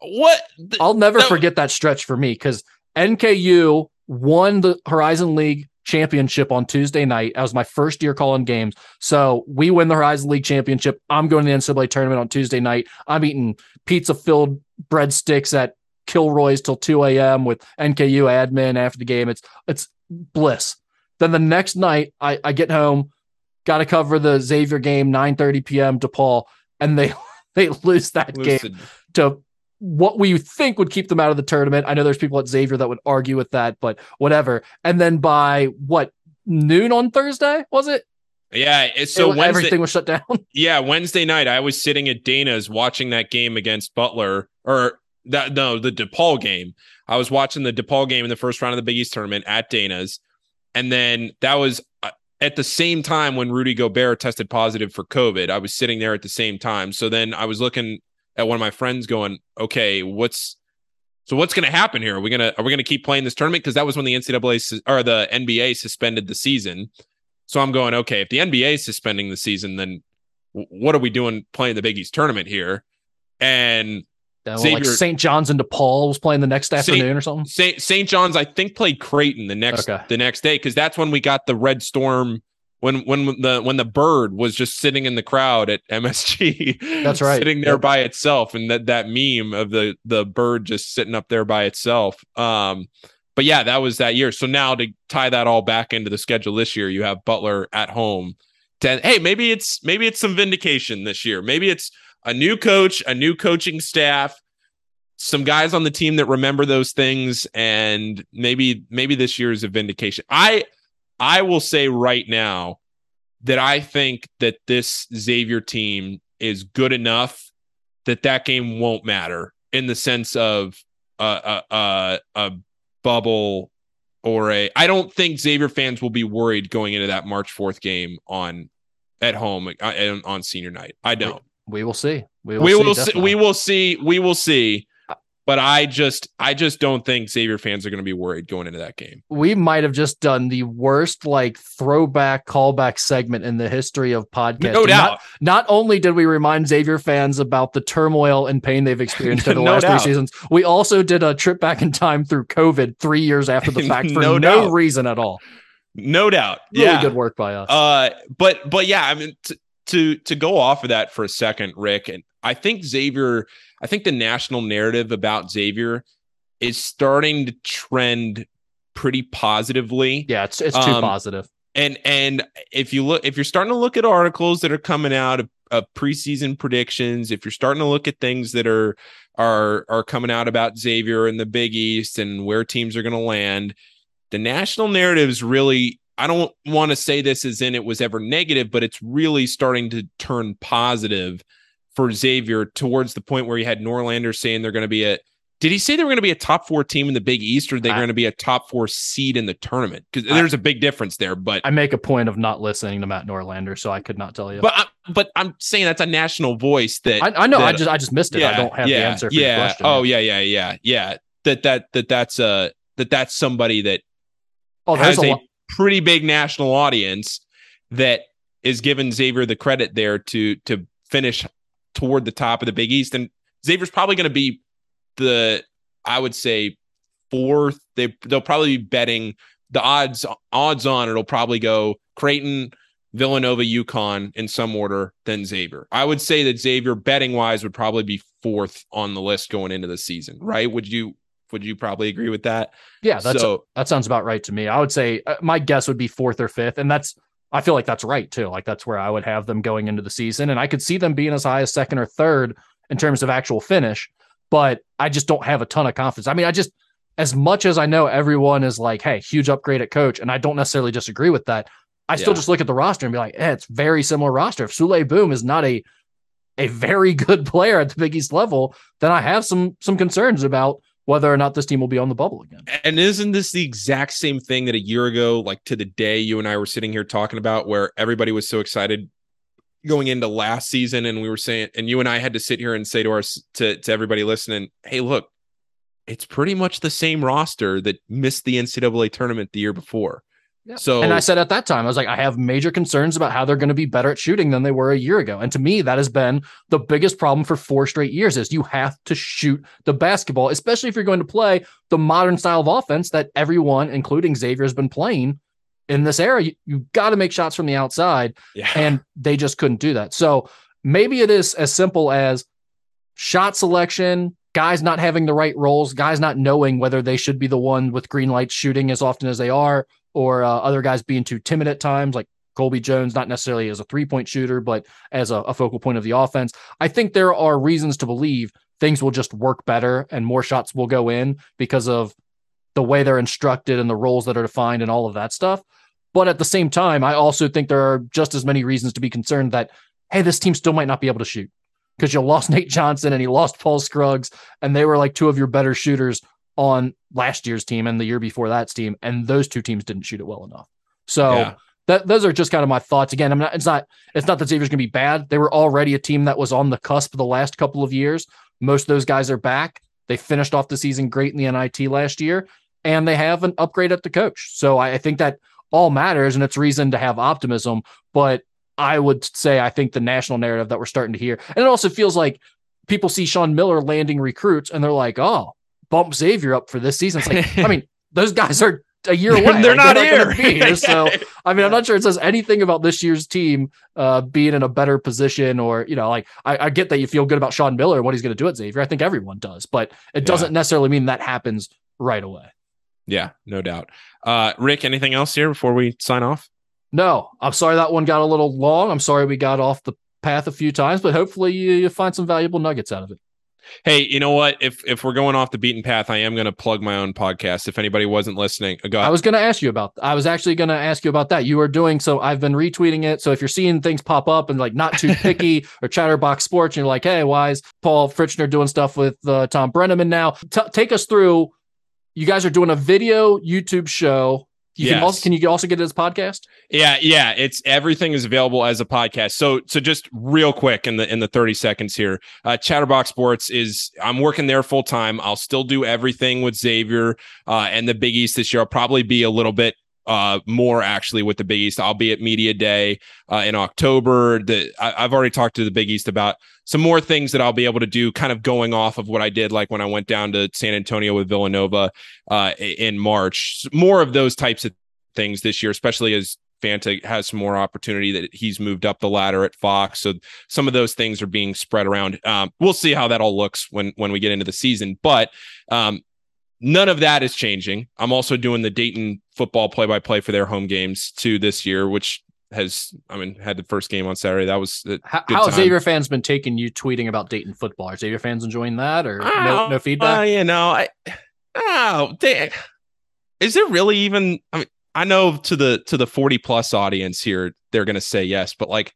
what? the- I'll never That- forget that stretch for me because NKU won the Horizon League championship on Tuesday night. That was my first year calling games. So we win the Horizon League championship. I'm going to the NCAA tournament on Tuesday night. I'm eating pizza filled breadsticks at Kilroy's till 2 a.m. with NKU admin after the game. It's it's bliss. Then the next night, I, I get home, got to cover the Xavier game, 9:30 p.m. DePaul, and they they lose that game to what we think would keep them out of the tournament. I know there's people at Xavier that would argue with that, but whatever. And then by what noon on Thursday was it? Yeah. it's- So It- everything was shut down. yeah, Wednesday night, I was sitting at Dana's watching that game against Butler, or that no, the DePaul game. I was watching the DePaul game in the first round of the Big East tournament at Dana's, and then that was uh, at the same time when Rudy Gobert tested positive for COVID. I was sitting there at the same time. So then I was looking at one of my friends, going, "Okay, what's so what's going to happen here? Are we gonna are we gonna keep playing this tournament? Because that was when the NCAA or the NBA suspended the season. So I'm going, okay, if the NBA is suspending the season, then what are we doing playing the Big East tournament here? And Uh, like Xavier- St. John's and DePaul was playing the next Saint- afternoon or something. St. St. John's, I think, played Creighton the next Okay. the next day because that's when we got the Red Storm when when the when the bird was just sitting in the crowd at MSG. That's right. sitting there Yep. by itself, and that that meme of the the bird just sitting up there by itself. Um, but yeah, that was that year. So now to tie that all back into the schedule this year, you have Butler at home. To, hey, maybe it's maybe it's some vindication this year. Maybe it's a new coach, a new coaching staff, some guys on the team that remember those things, and maybe maybe this year is a vindication. I I will say right now that I think that this Xavier team is good enough that that game won't matter in the sense of a a, a, a bubble or a. I don't think Xavier fans will be worried going into that March fourth game on at home uh, on on senior night. I don't We will see. We will we see. will see, we will see we will see but i just i just don't think xavier fans are going to be worried going into that game we might have just done the worst like throwback callback segment in the history of podcasting. no Not- doubt Not, only did we remind Xavier fans about the turmoil and pain they've experienced over the No last doubt. three seasons, we also did a trip back in time through COVID three years after the fact for No no, reason at all. no doubt Really yeah good work by us. uh but but yeah i mean t- to to go off of that for a second rick and i think xavier i think the national narrative about xavier is starting to trend pretty positively yeah, it's it's too um, positive. and and if you look if you're starting to look at articles that are coming out of, of preseason predictions if you're starting to look at things that are are are coming out about Xavier and the Big East and where teams are going to land the national narrative is really I don't want to say this as in it was ever negative but it's really starting to turn positive for Xavier towards the point where you had Norlander saying they're going to be a did he say they were going to be a top four team in the Big East or they I- going to be a top four seed in the tournament? Because there's a big difference there. But I make a point of not listening to Matt Norlander, so I could not tell you. but I, but I'm saying that's a national voice that I, I know. I just I just missed it. I don't have yeah, the answer for yeah. your question. Oh yeah, yeah, yeah, yeah. That that that that's uh that that's somebody that Oh, there's has a a pretty big national audience that is giving Xavier the credit there to to finish toward the top of the Big East. And Xavier's probably going to be the I would say fourth. They they'll probably be betting the odds odds on it'll probably go Creighton, Villanova, UConn in some order, then Xavier. I would say that Xavier betting wise would probably be fourth on the list going into the season, right? Would you would you probably agree with that? Yeah, that's so that sounds about right to me. I would say uh, my guess would be fourth or fifth, and that's I feel like that's right too. Like that's where I would have them going into the season, and I could see them being as high as second or third in terms of actual finish. But I just don't have a ton of confidence. I mean, I just as much as I know everyone is like, hey, huge upgrade at coach, and I don't necessarily disagree with that. I still Yeah. just look at the roster and be like, eh, it's very similar roster. If Souley Boum is not a a very good player at the Big East level, then I have some some concerns about whether or not this team will be on the bubble again. And isn't this the exact same thing that a year ago, like to the day you and I were sitting here talking about, where everybody was so excited going into last season, and we were saying, and you and I had to sit here and say to our to to everybody listening, "Hey, look, it's pretty much the same roster that missed the NCAA tournament the year before." Yeah. So, And I said at that time, I was like, I have major concerns about how they're going to be better at shooting than they were a year ago. And to me, that has been the biggest problem for four straight years is you have to shoot the basketball, especially if you're going to play the modern style of offense that everyone, including Xavier, has been playing in this era. You, you got to make shots from the outside, yeah, and they just couldn't do that. So maybe it is as simple as shot selection, guys not having the right roles, guys not knowing whether they should be the one with green lights shooting as often as they are, or uh, other guys being too timid at times, like Colby Jones, not necessarily as a three point shooter, but as a, a focal point of the offense. I think there are reasons to believe things will just work better and more shots will go in because of the way they're instructed and the roles that are defined and all of that stuff. But at the same time, I also think there are just as many reasons to be concerned that, hey, this team still might not be able to shoot because you lost Nate Johnson and he lost Paul Scruggs, and they were like two of your better shooters on last year's team and the year before that team, and those two teams didn't shoot it well enough. So Yeah. that those are just kind of my thoughts. Again, I'm not. It's not. It's not that Xavier's going to be bad. They were already a team that was on the cusp the last couple of years. Most of those guys are back. They finished off the season great in the NIT last year, and they have an upgrade at the coach. So I, I think that all matters, and it's reason to have optimism. But I would say I think the national narrative that we're starting to hear, and it also feels like people see Sean Miller landing recruits, and they're like, "Oh, bump Xavier up for this season." It's like, I mean, those guys are a year away. they're Like, not gonna here. be here. So I mean, I'm not sure it says anything about this year's team uh, being in a better position, or you know, like I, I get that you feel good about Sean Miller and what he's going to do at Xavier. I think everyone does, but it doesn't necessarily mean that happens right away. yeah, no doubt. Uh, Rick, anything else here before we sign off? No, I'm sorry that one got a little long. I'm sorry we got off the path a few times, but hopefully you, you find some valuable nuggets out of it. Hey, you know what? If if we're going off the beaten path, I am going to plug my own podcast. If anybody wasn't listening, go I was going to ask you about. I was actually going to ask you about that. You are doing so. I've been retweeting it. So if you're seeing things pop up and like not too picky or Chatterbox Sports, and you're like, hey, why is Paul Fritchner doing stuff with uh, Tom Brennaman now? T- take us through. You guys are doing a video YouTube show. You can also can you also get it as a podcast? Yeah, yeah, it's everything is available as a podcast. So so just real quick in the in the 30 seconds here. Uh Chatterbox Sports is I'm working there full time. I'll still do everything with Xavier uh and the Big East this year. I'll probably be a little bit uh more actually with the Big East. I'll be at Media Day uh in October. The I, I've already talked to the Big East about some more things that I'll be able to do kind of going off of what I did like when I went down to San Antonio with Villanova uh in March. More of those types of things this year, especially as Fanta has some more opportunity that he's moved up the ladder at Fox. So some of those things are being spread around. Um, we'll see how that all looks when when we get into the season, but um, none of that is changing. I'm also doing the Dayton football play by play for their home games too this year, which has I mean had the first game on Saturday. That was How, how. Xavier fans been taking you tweeting about Dayton football? Are Xavier fans enjoying that or no, Oh, no feedback? Uh, you know, I oh, they, is there really even? I mean, I know to the to the forty plus audience here, they're going to say yes, but like,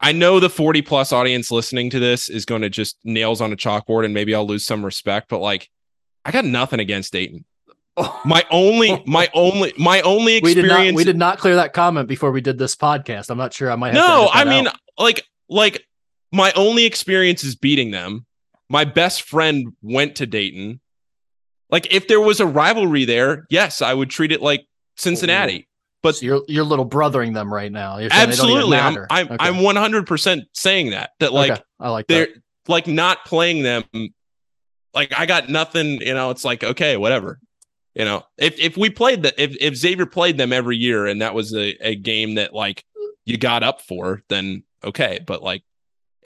I know the forty plus audience listening to this is going to just nails on a chalkboard, and maybe I'll lose some respect. But like, I got nothing against Dayton. Oh. My only, my only, my only we did experience. not we did not clear that comment before we did this podcast. I'm not sure. I might have to no i mean out. like like my only experience is beating them my best friend went to dayton like if there was a rivalry there yes i would treat it like cincinnati oh, but- So you're you're little brothering them right now. You're saying they don't even absolutely i'm i'm, Okay. I'm 100% saying that that like Okay. I like they're that. like not playing them like i got nothing you know it's like okay whatever you know if if we played that if, if xavier played them every year and that was a, a game that like you got up for then okay but like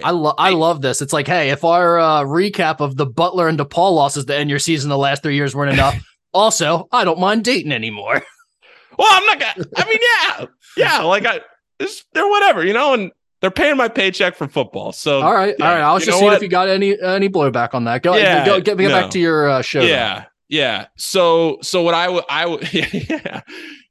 I love I love this. It's like, hey, if our uh, recap of the Butler and DePaul losses to end your season the last three years weren't enough, also, I don't mind Dayton anymore. Well, I'm not gonna. I mean, yeah, yeah. Like I, it's, they're whatever, you know, and they're paying my paycheck from football. So All right, yeah, all right. I was just seeing what? if you got any any blowback on that. Go, Yeah, go get, get no. back to your uh, show. yeah, Yeah. So so what I would I would yeah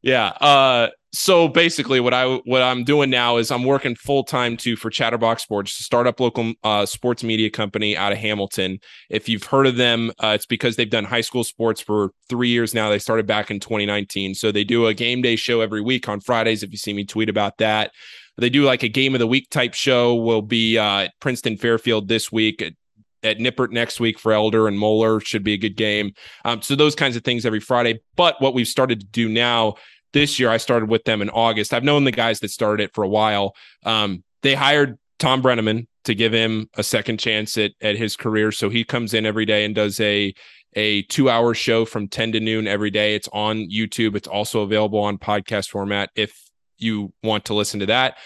yeah. Uh, so basically, what I what I'm doing now is I'm working full time too for Chatterbox Sports, a startup local uh, sports media company out of Hamilton. If you've heard of them, uh, it's because they've done high school sports for three years now. They started back in 2019, so they do a game day show every week on Fridays. If you see me tweet about that, they do like a game of the week type show. Will be uh, Princeton Fairfield this week. At, at Nippert next week for Elder and Moeller should be a good game. Um, so those kinds of things every Friday. But what we've started to do now this year, I started with them in August. I've known the guys that started it for a while. Um, they hired Tom Brennaman to give him a second chance at, at his career. So he comes in every day and does a a two hour show from 10 to noon every day. It's on YouTube. It's also available on podcast format if you want to listen to that.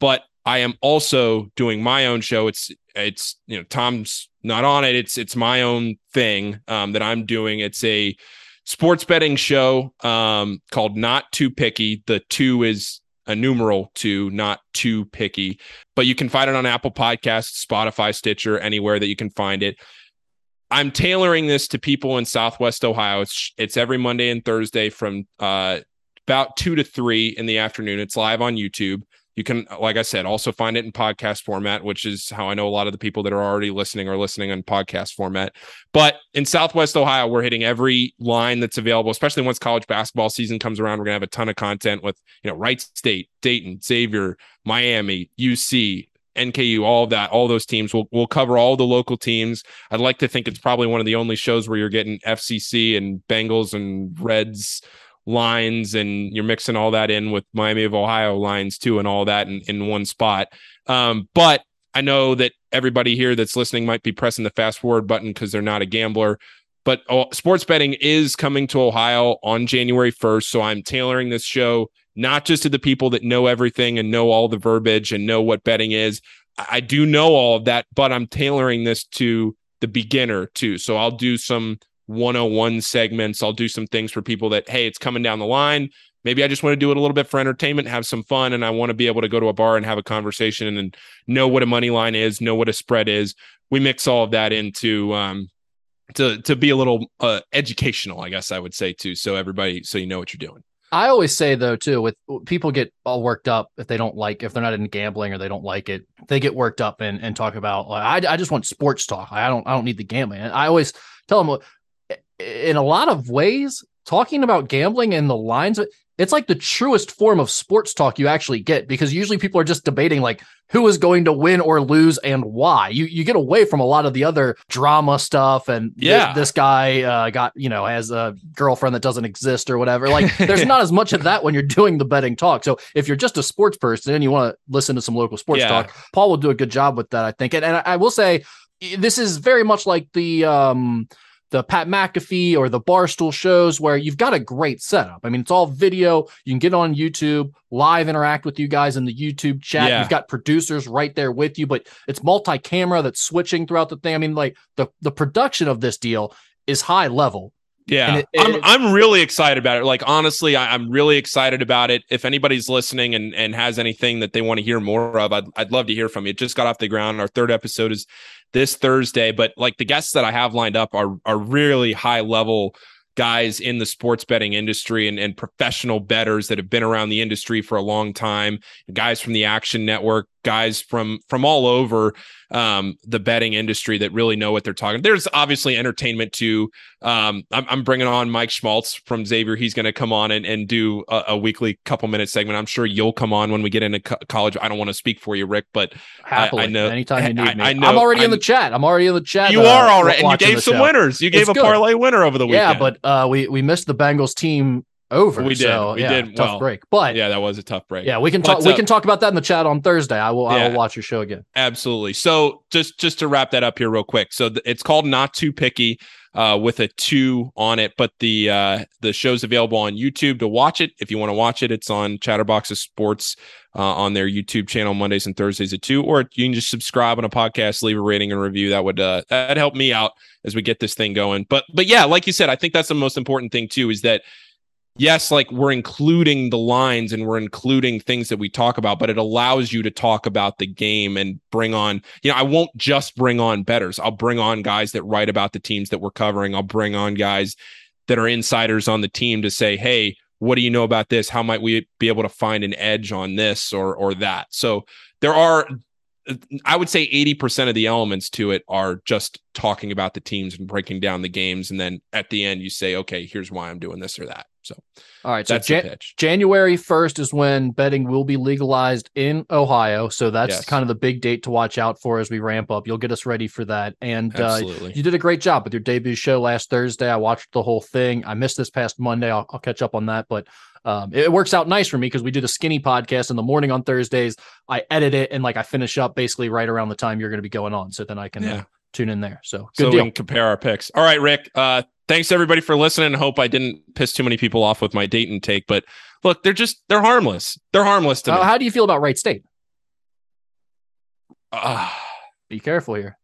But I am also doing my own show. It's it's you know Tom's not on it. It's it's my own thing um, that I'm doing. It's a sports betting show um, called Not Too Picky. The two is a numeral two, not too picky. But you can find it on Apple Podcasts, Spotify, Stitcher, anywhere that you can find it. I'm tailoring this to people in Southwest Ohio. It's it's every Monday and Thursday from uh, about two to three in the afternoon. It's live on YouTube. You can, like I said, also find it in podcast format, which is how I know a lot of the people that are already listening are listening in podcast format. But in Southwest Ohio, we're hitting every line that's available, especially once college basketball season comes around. We're gonna have a ton of content with, you know, Wright State, Dayton, Xavier, Miami, UC, NKU, all of that, all those teams. We'll we'll cover all the local teams. I'd like to think it's probably one of the only shows where you're getting FCC and Bengals and Reds lines and you're mixing all that in with Miami of Ohio lines too and all that in, in one spot. Um, but I know that everybody here that's listening might be pressing the fast forward button because they're not a gambler. But oh, sports betting is coming to Ohio on January 1st. So I'm tailoring this show not just to the people that know everything and know all the verbiage and know what betting is. I do know all of that, but I'm tailoring this to the beginner too. So I'll do some 101 segments. I'll do some things for people that, hey, it's coming down the line. Maybe I just want to do it a little bit for entertainment, have some fun, and I want to be able to go to a bar and have a conversation and know what a money line is, know what a spread is. We mix all of that into um, to to be a little uh, educational, I guess I would say too. So everybody, so you know what you're doing. I always say though too, with people get all worked up if they don't like if they're not in gambling or they don't like it, they get worked up and and talk about like I I just want sports talk. I don't I don't need the gambling. And I always tell them in a lot of ways, talking about gambling and the lines, it's like the truest form of sports talk you actually get because usually people are just debating like who is going to win or lose and why. You you get away from a lot of the other drama stuff and yeah, this, this guy uh, got you know has a girlfriend that doesn't exist or whatever. Like there's not as much of that when you're doing the betting talk. So if you're just a sports person and you want to listen to some local sports yeah. talk, Paul will do a good job with that, I think. And, and I will say this is very much like the um the Pat McAfee or the Barstool shows where you've got a great setup. I mean, it's all video. You can get on YouTube, live interact with you guys in the YouTube chat. Yeah. You've got producers right there with you, but it's multi-camera that's switching throughout the thing. I mean, like the the production of this deal is high level. Yeah, it, it, I'm I'm really excited about it. Like honestly, I, am really excited about it. If anybody's listening and and has anything that they want to hear more of, I'd I'd love to hear from you. It just got off the ground. Our third episode is this Thursday. But like the guests that I have lined up are are really high level guys in the sports betting industry and, and professional bettors that have been around the industry for a long time, guys from the Action Network, guys from from all over um, the betting industry that really know what they're talking. There's obviously entertainment too. Um, I'm, I'm, bringing on Mike Schmaltz from Xavier. He's going to come on and, and do a, a, weekly couple minute segment. I'm sure you'll come on when we get into co- college. I don't want to speak for you, Rick, but Happily, I, I know anytime you need me. I, know, I'm already I'm, in the chat. I'm already in the chat. You uh, are already, and you gave some show. winners. You gave it's a good. parlay winner over the weekend. Yeah, but uh, we we missed the Bengals team over. We did. So, we yeah, did. Tough well, break, but yeah, that was a tough break. Yeah, we can talk. we can talk about that in the chat on Thursday. I will. Yeah, I will watch your show again. Absolutely. So just just to wrap that up here real quick. So th- it's called Not Too Picky. Uh, with a two on it, but the uh, the show's available on YouTube to watch it. If you want to watch it, it's on Chatterboxes Sports uh, on their YouTube channel Mondays and Thursdays at two, or you can just subscribe on a podcast, leave a rating and review. That would uh, that help me out as we get this thing going. But but yeah, like you said, I think that's the most important thing too is that yes, like we're including the lines and we're including things that we talk about, but it allows you to talk about the game and bring on, you know, I won't just bring on betters. I'll bring on guys that write about the teams that we're covering. I'll bring on guys that are insiders on the team to say, hey, what do you know about this? How might we be able to find an edge on this or or that? So there are I would say 80% of the elements to it are just talking about the teams and breaking down the games. And then at the end, you say, okay, here's why I'm doing this or that. So, all right. That's so Jan- January 1st is when betting will be legalized in Ohio. So that's yes. kind of the big date to watch out for as we ramp up. You'll get us ready for that. And uh, you did a great job with your debut show last Thursday. I watched the whole thing. I missed this past Monday. I'll, I'll catch up on that. But um, it works out nice for me because we do the skinny podcast in the morning on Thursdays. I edit it and like I finish up basically right around the time you're going to be going on. So then I can uh, yeah. uh, tune in there. So good so deal. compare our picks. All right, Rick. Uh, thanks everybody for listening. Hope I didn't piss too many people off with my Dayton take, but look, they're just they're harmless. They're harmless to uh, me. How do you feel about Wright State? Uh, Be careful here.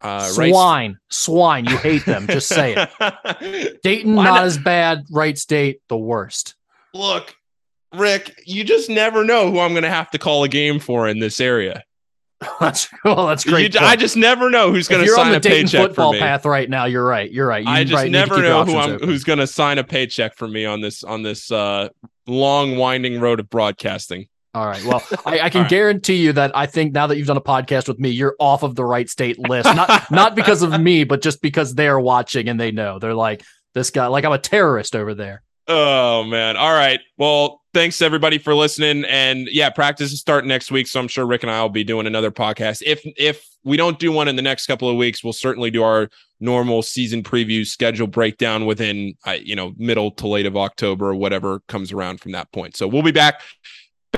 Uh, swine, swine. You hate them. Just say it. Dayton Why not, not as bad. Wright State the worst. Look, Rick, you just never know who I'm going to have to call a game for in this area. that's well, that's great. You, I just never know who's going to sign a Dayton paycheck football for me. path right now. You're right. You're right. You I just never know who I'm, who's going to sign a paycheck for me on this on this uh, long winding road of broadcasting. All right. Well, I, I can right. guarantee you that I think now that you've done a podcast with me, you're off of the Wright State list. Not not because of me, but just because they're watching and they know. They're like, this guy, like I'm a terrorist over there. Oh man. All right. Well, thanks everybody for listening. And yeah, practice is starting next week. So I'm sure Rick and I will be doing another podcast. If if we don't do one in the next couple of weeks, we'll certainly do our normal season preview schedule breakdown within uh, you know middle to late of October or whatever comes around from that point. So we'll be back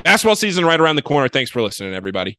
Basketball season right around the corner. Thanks for listening, everybody.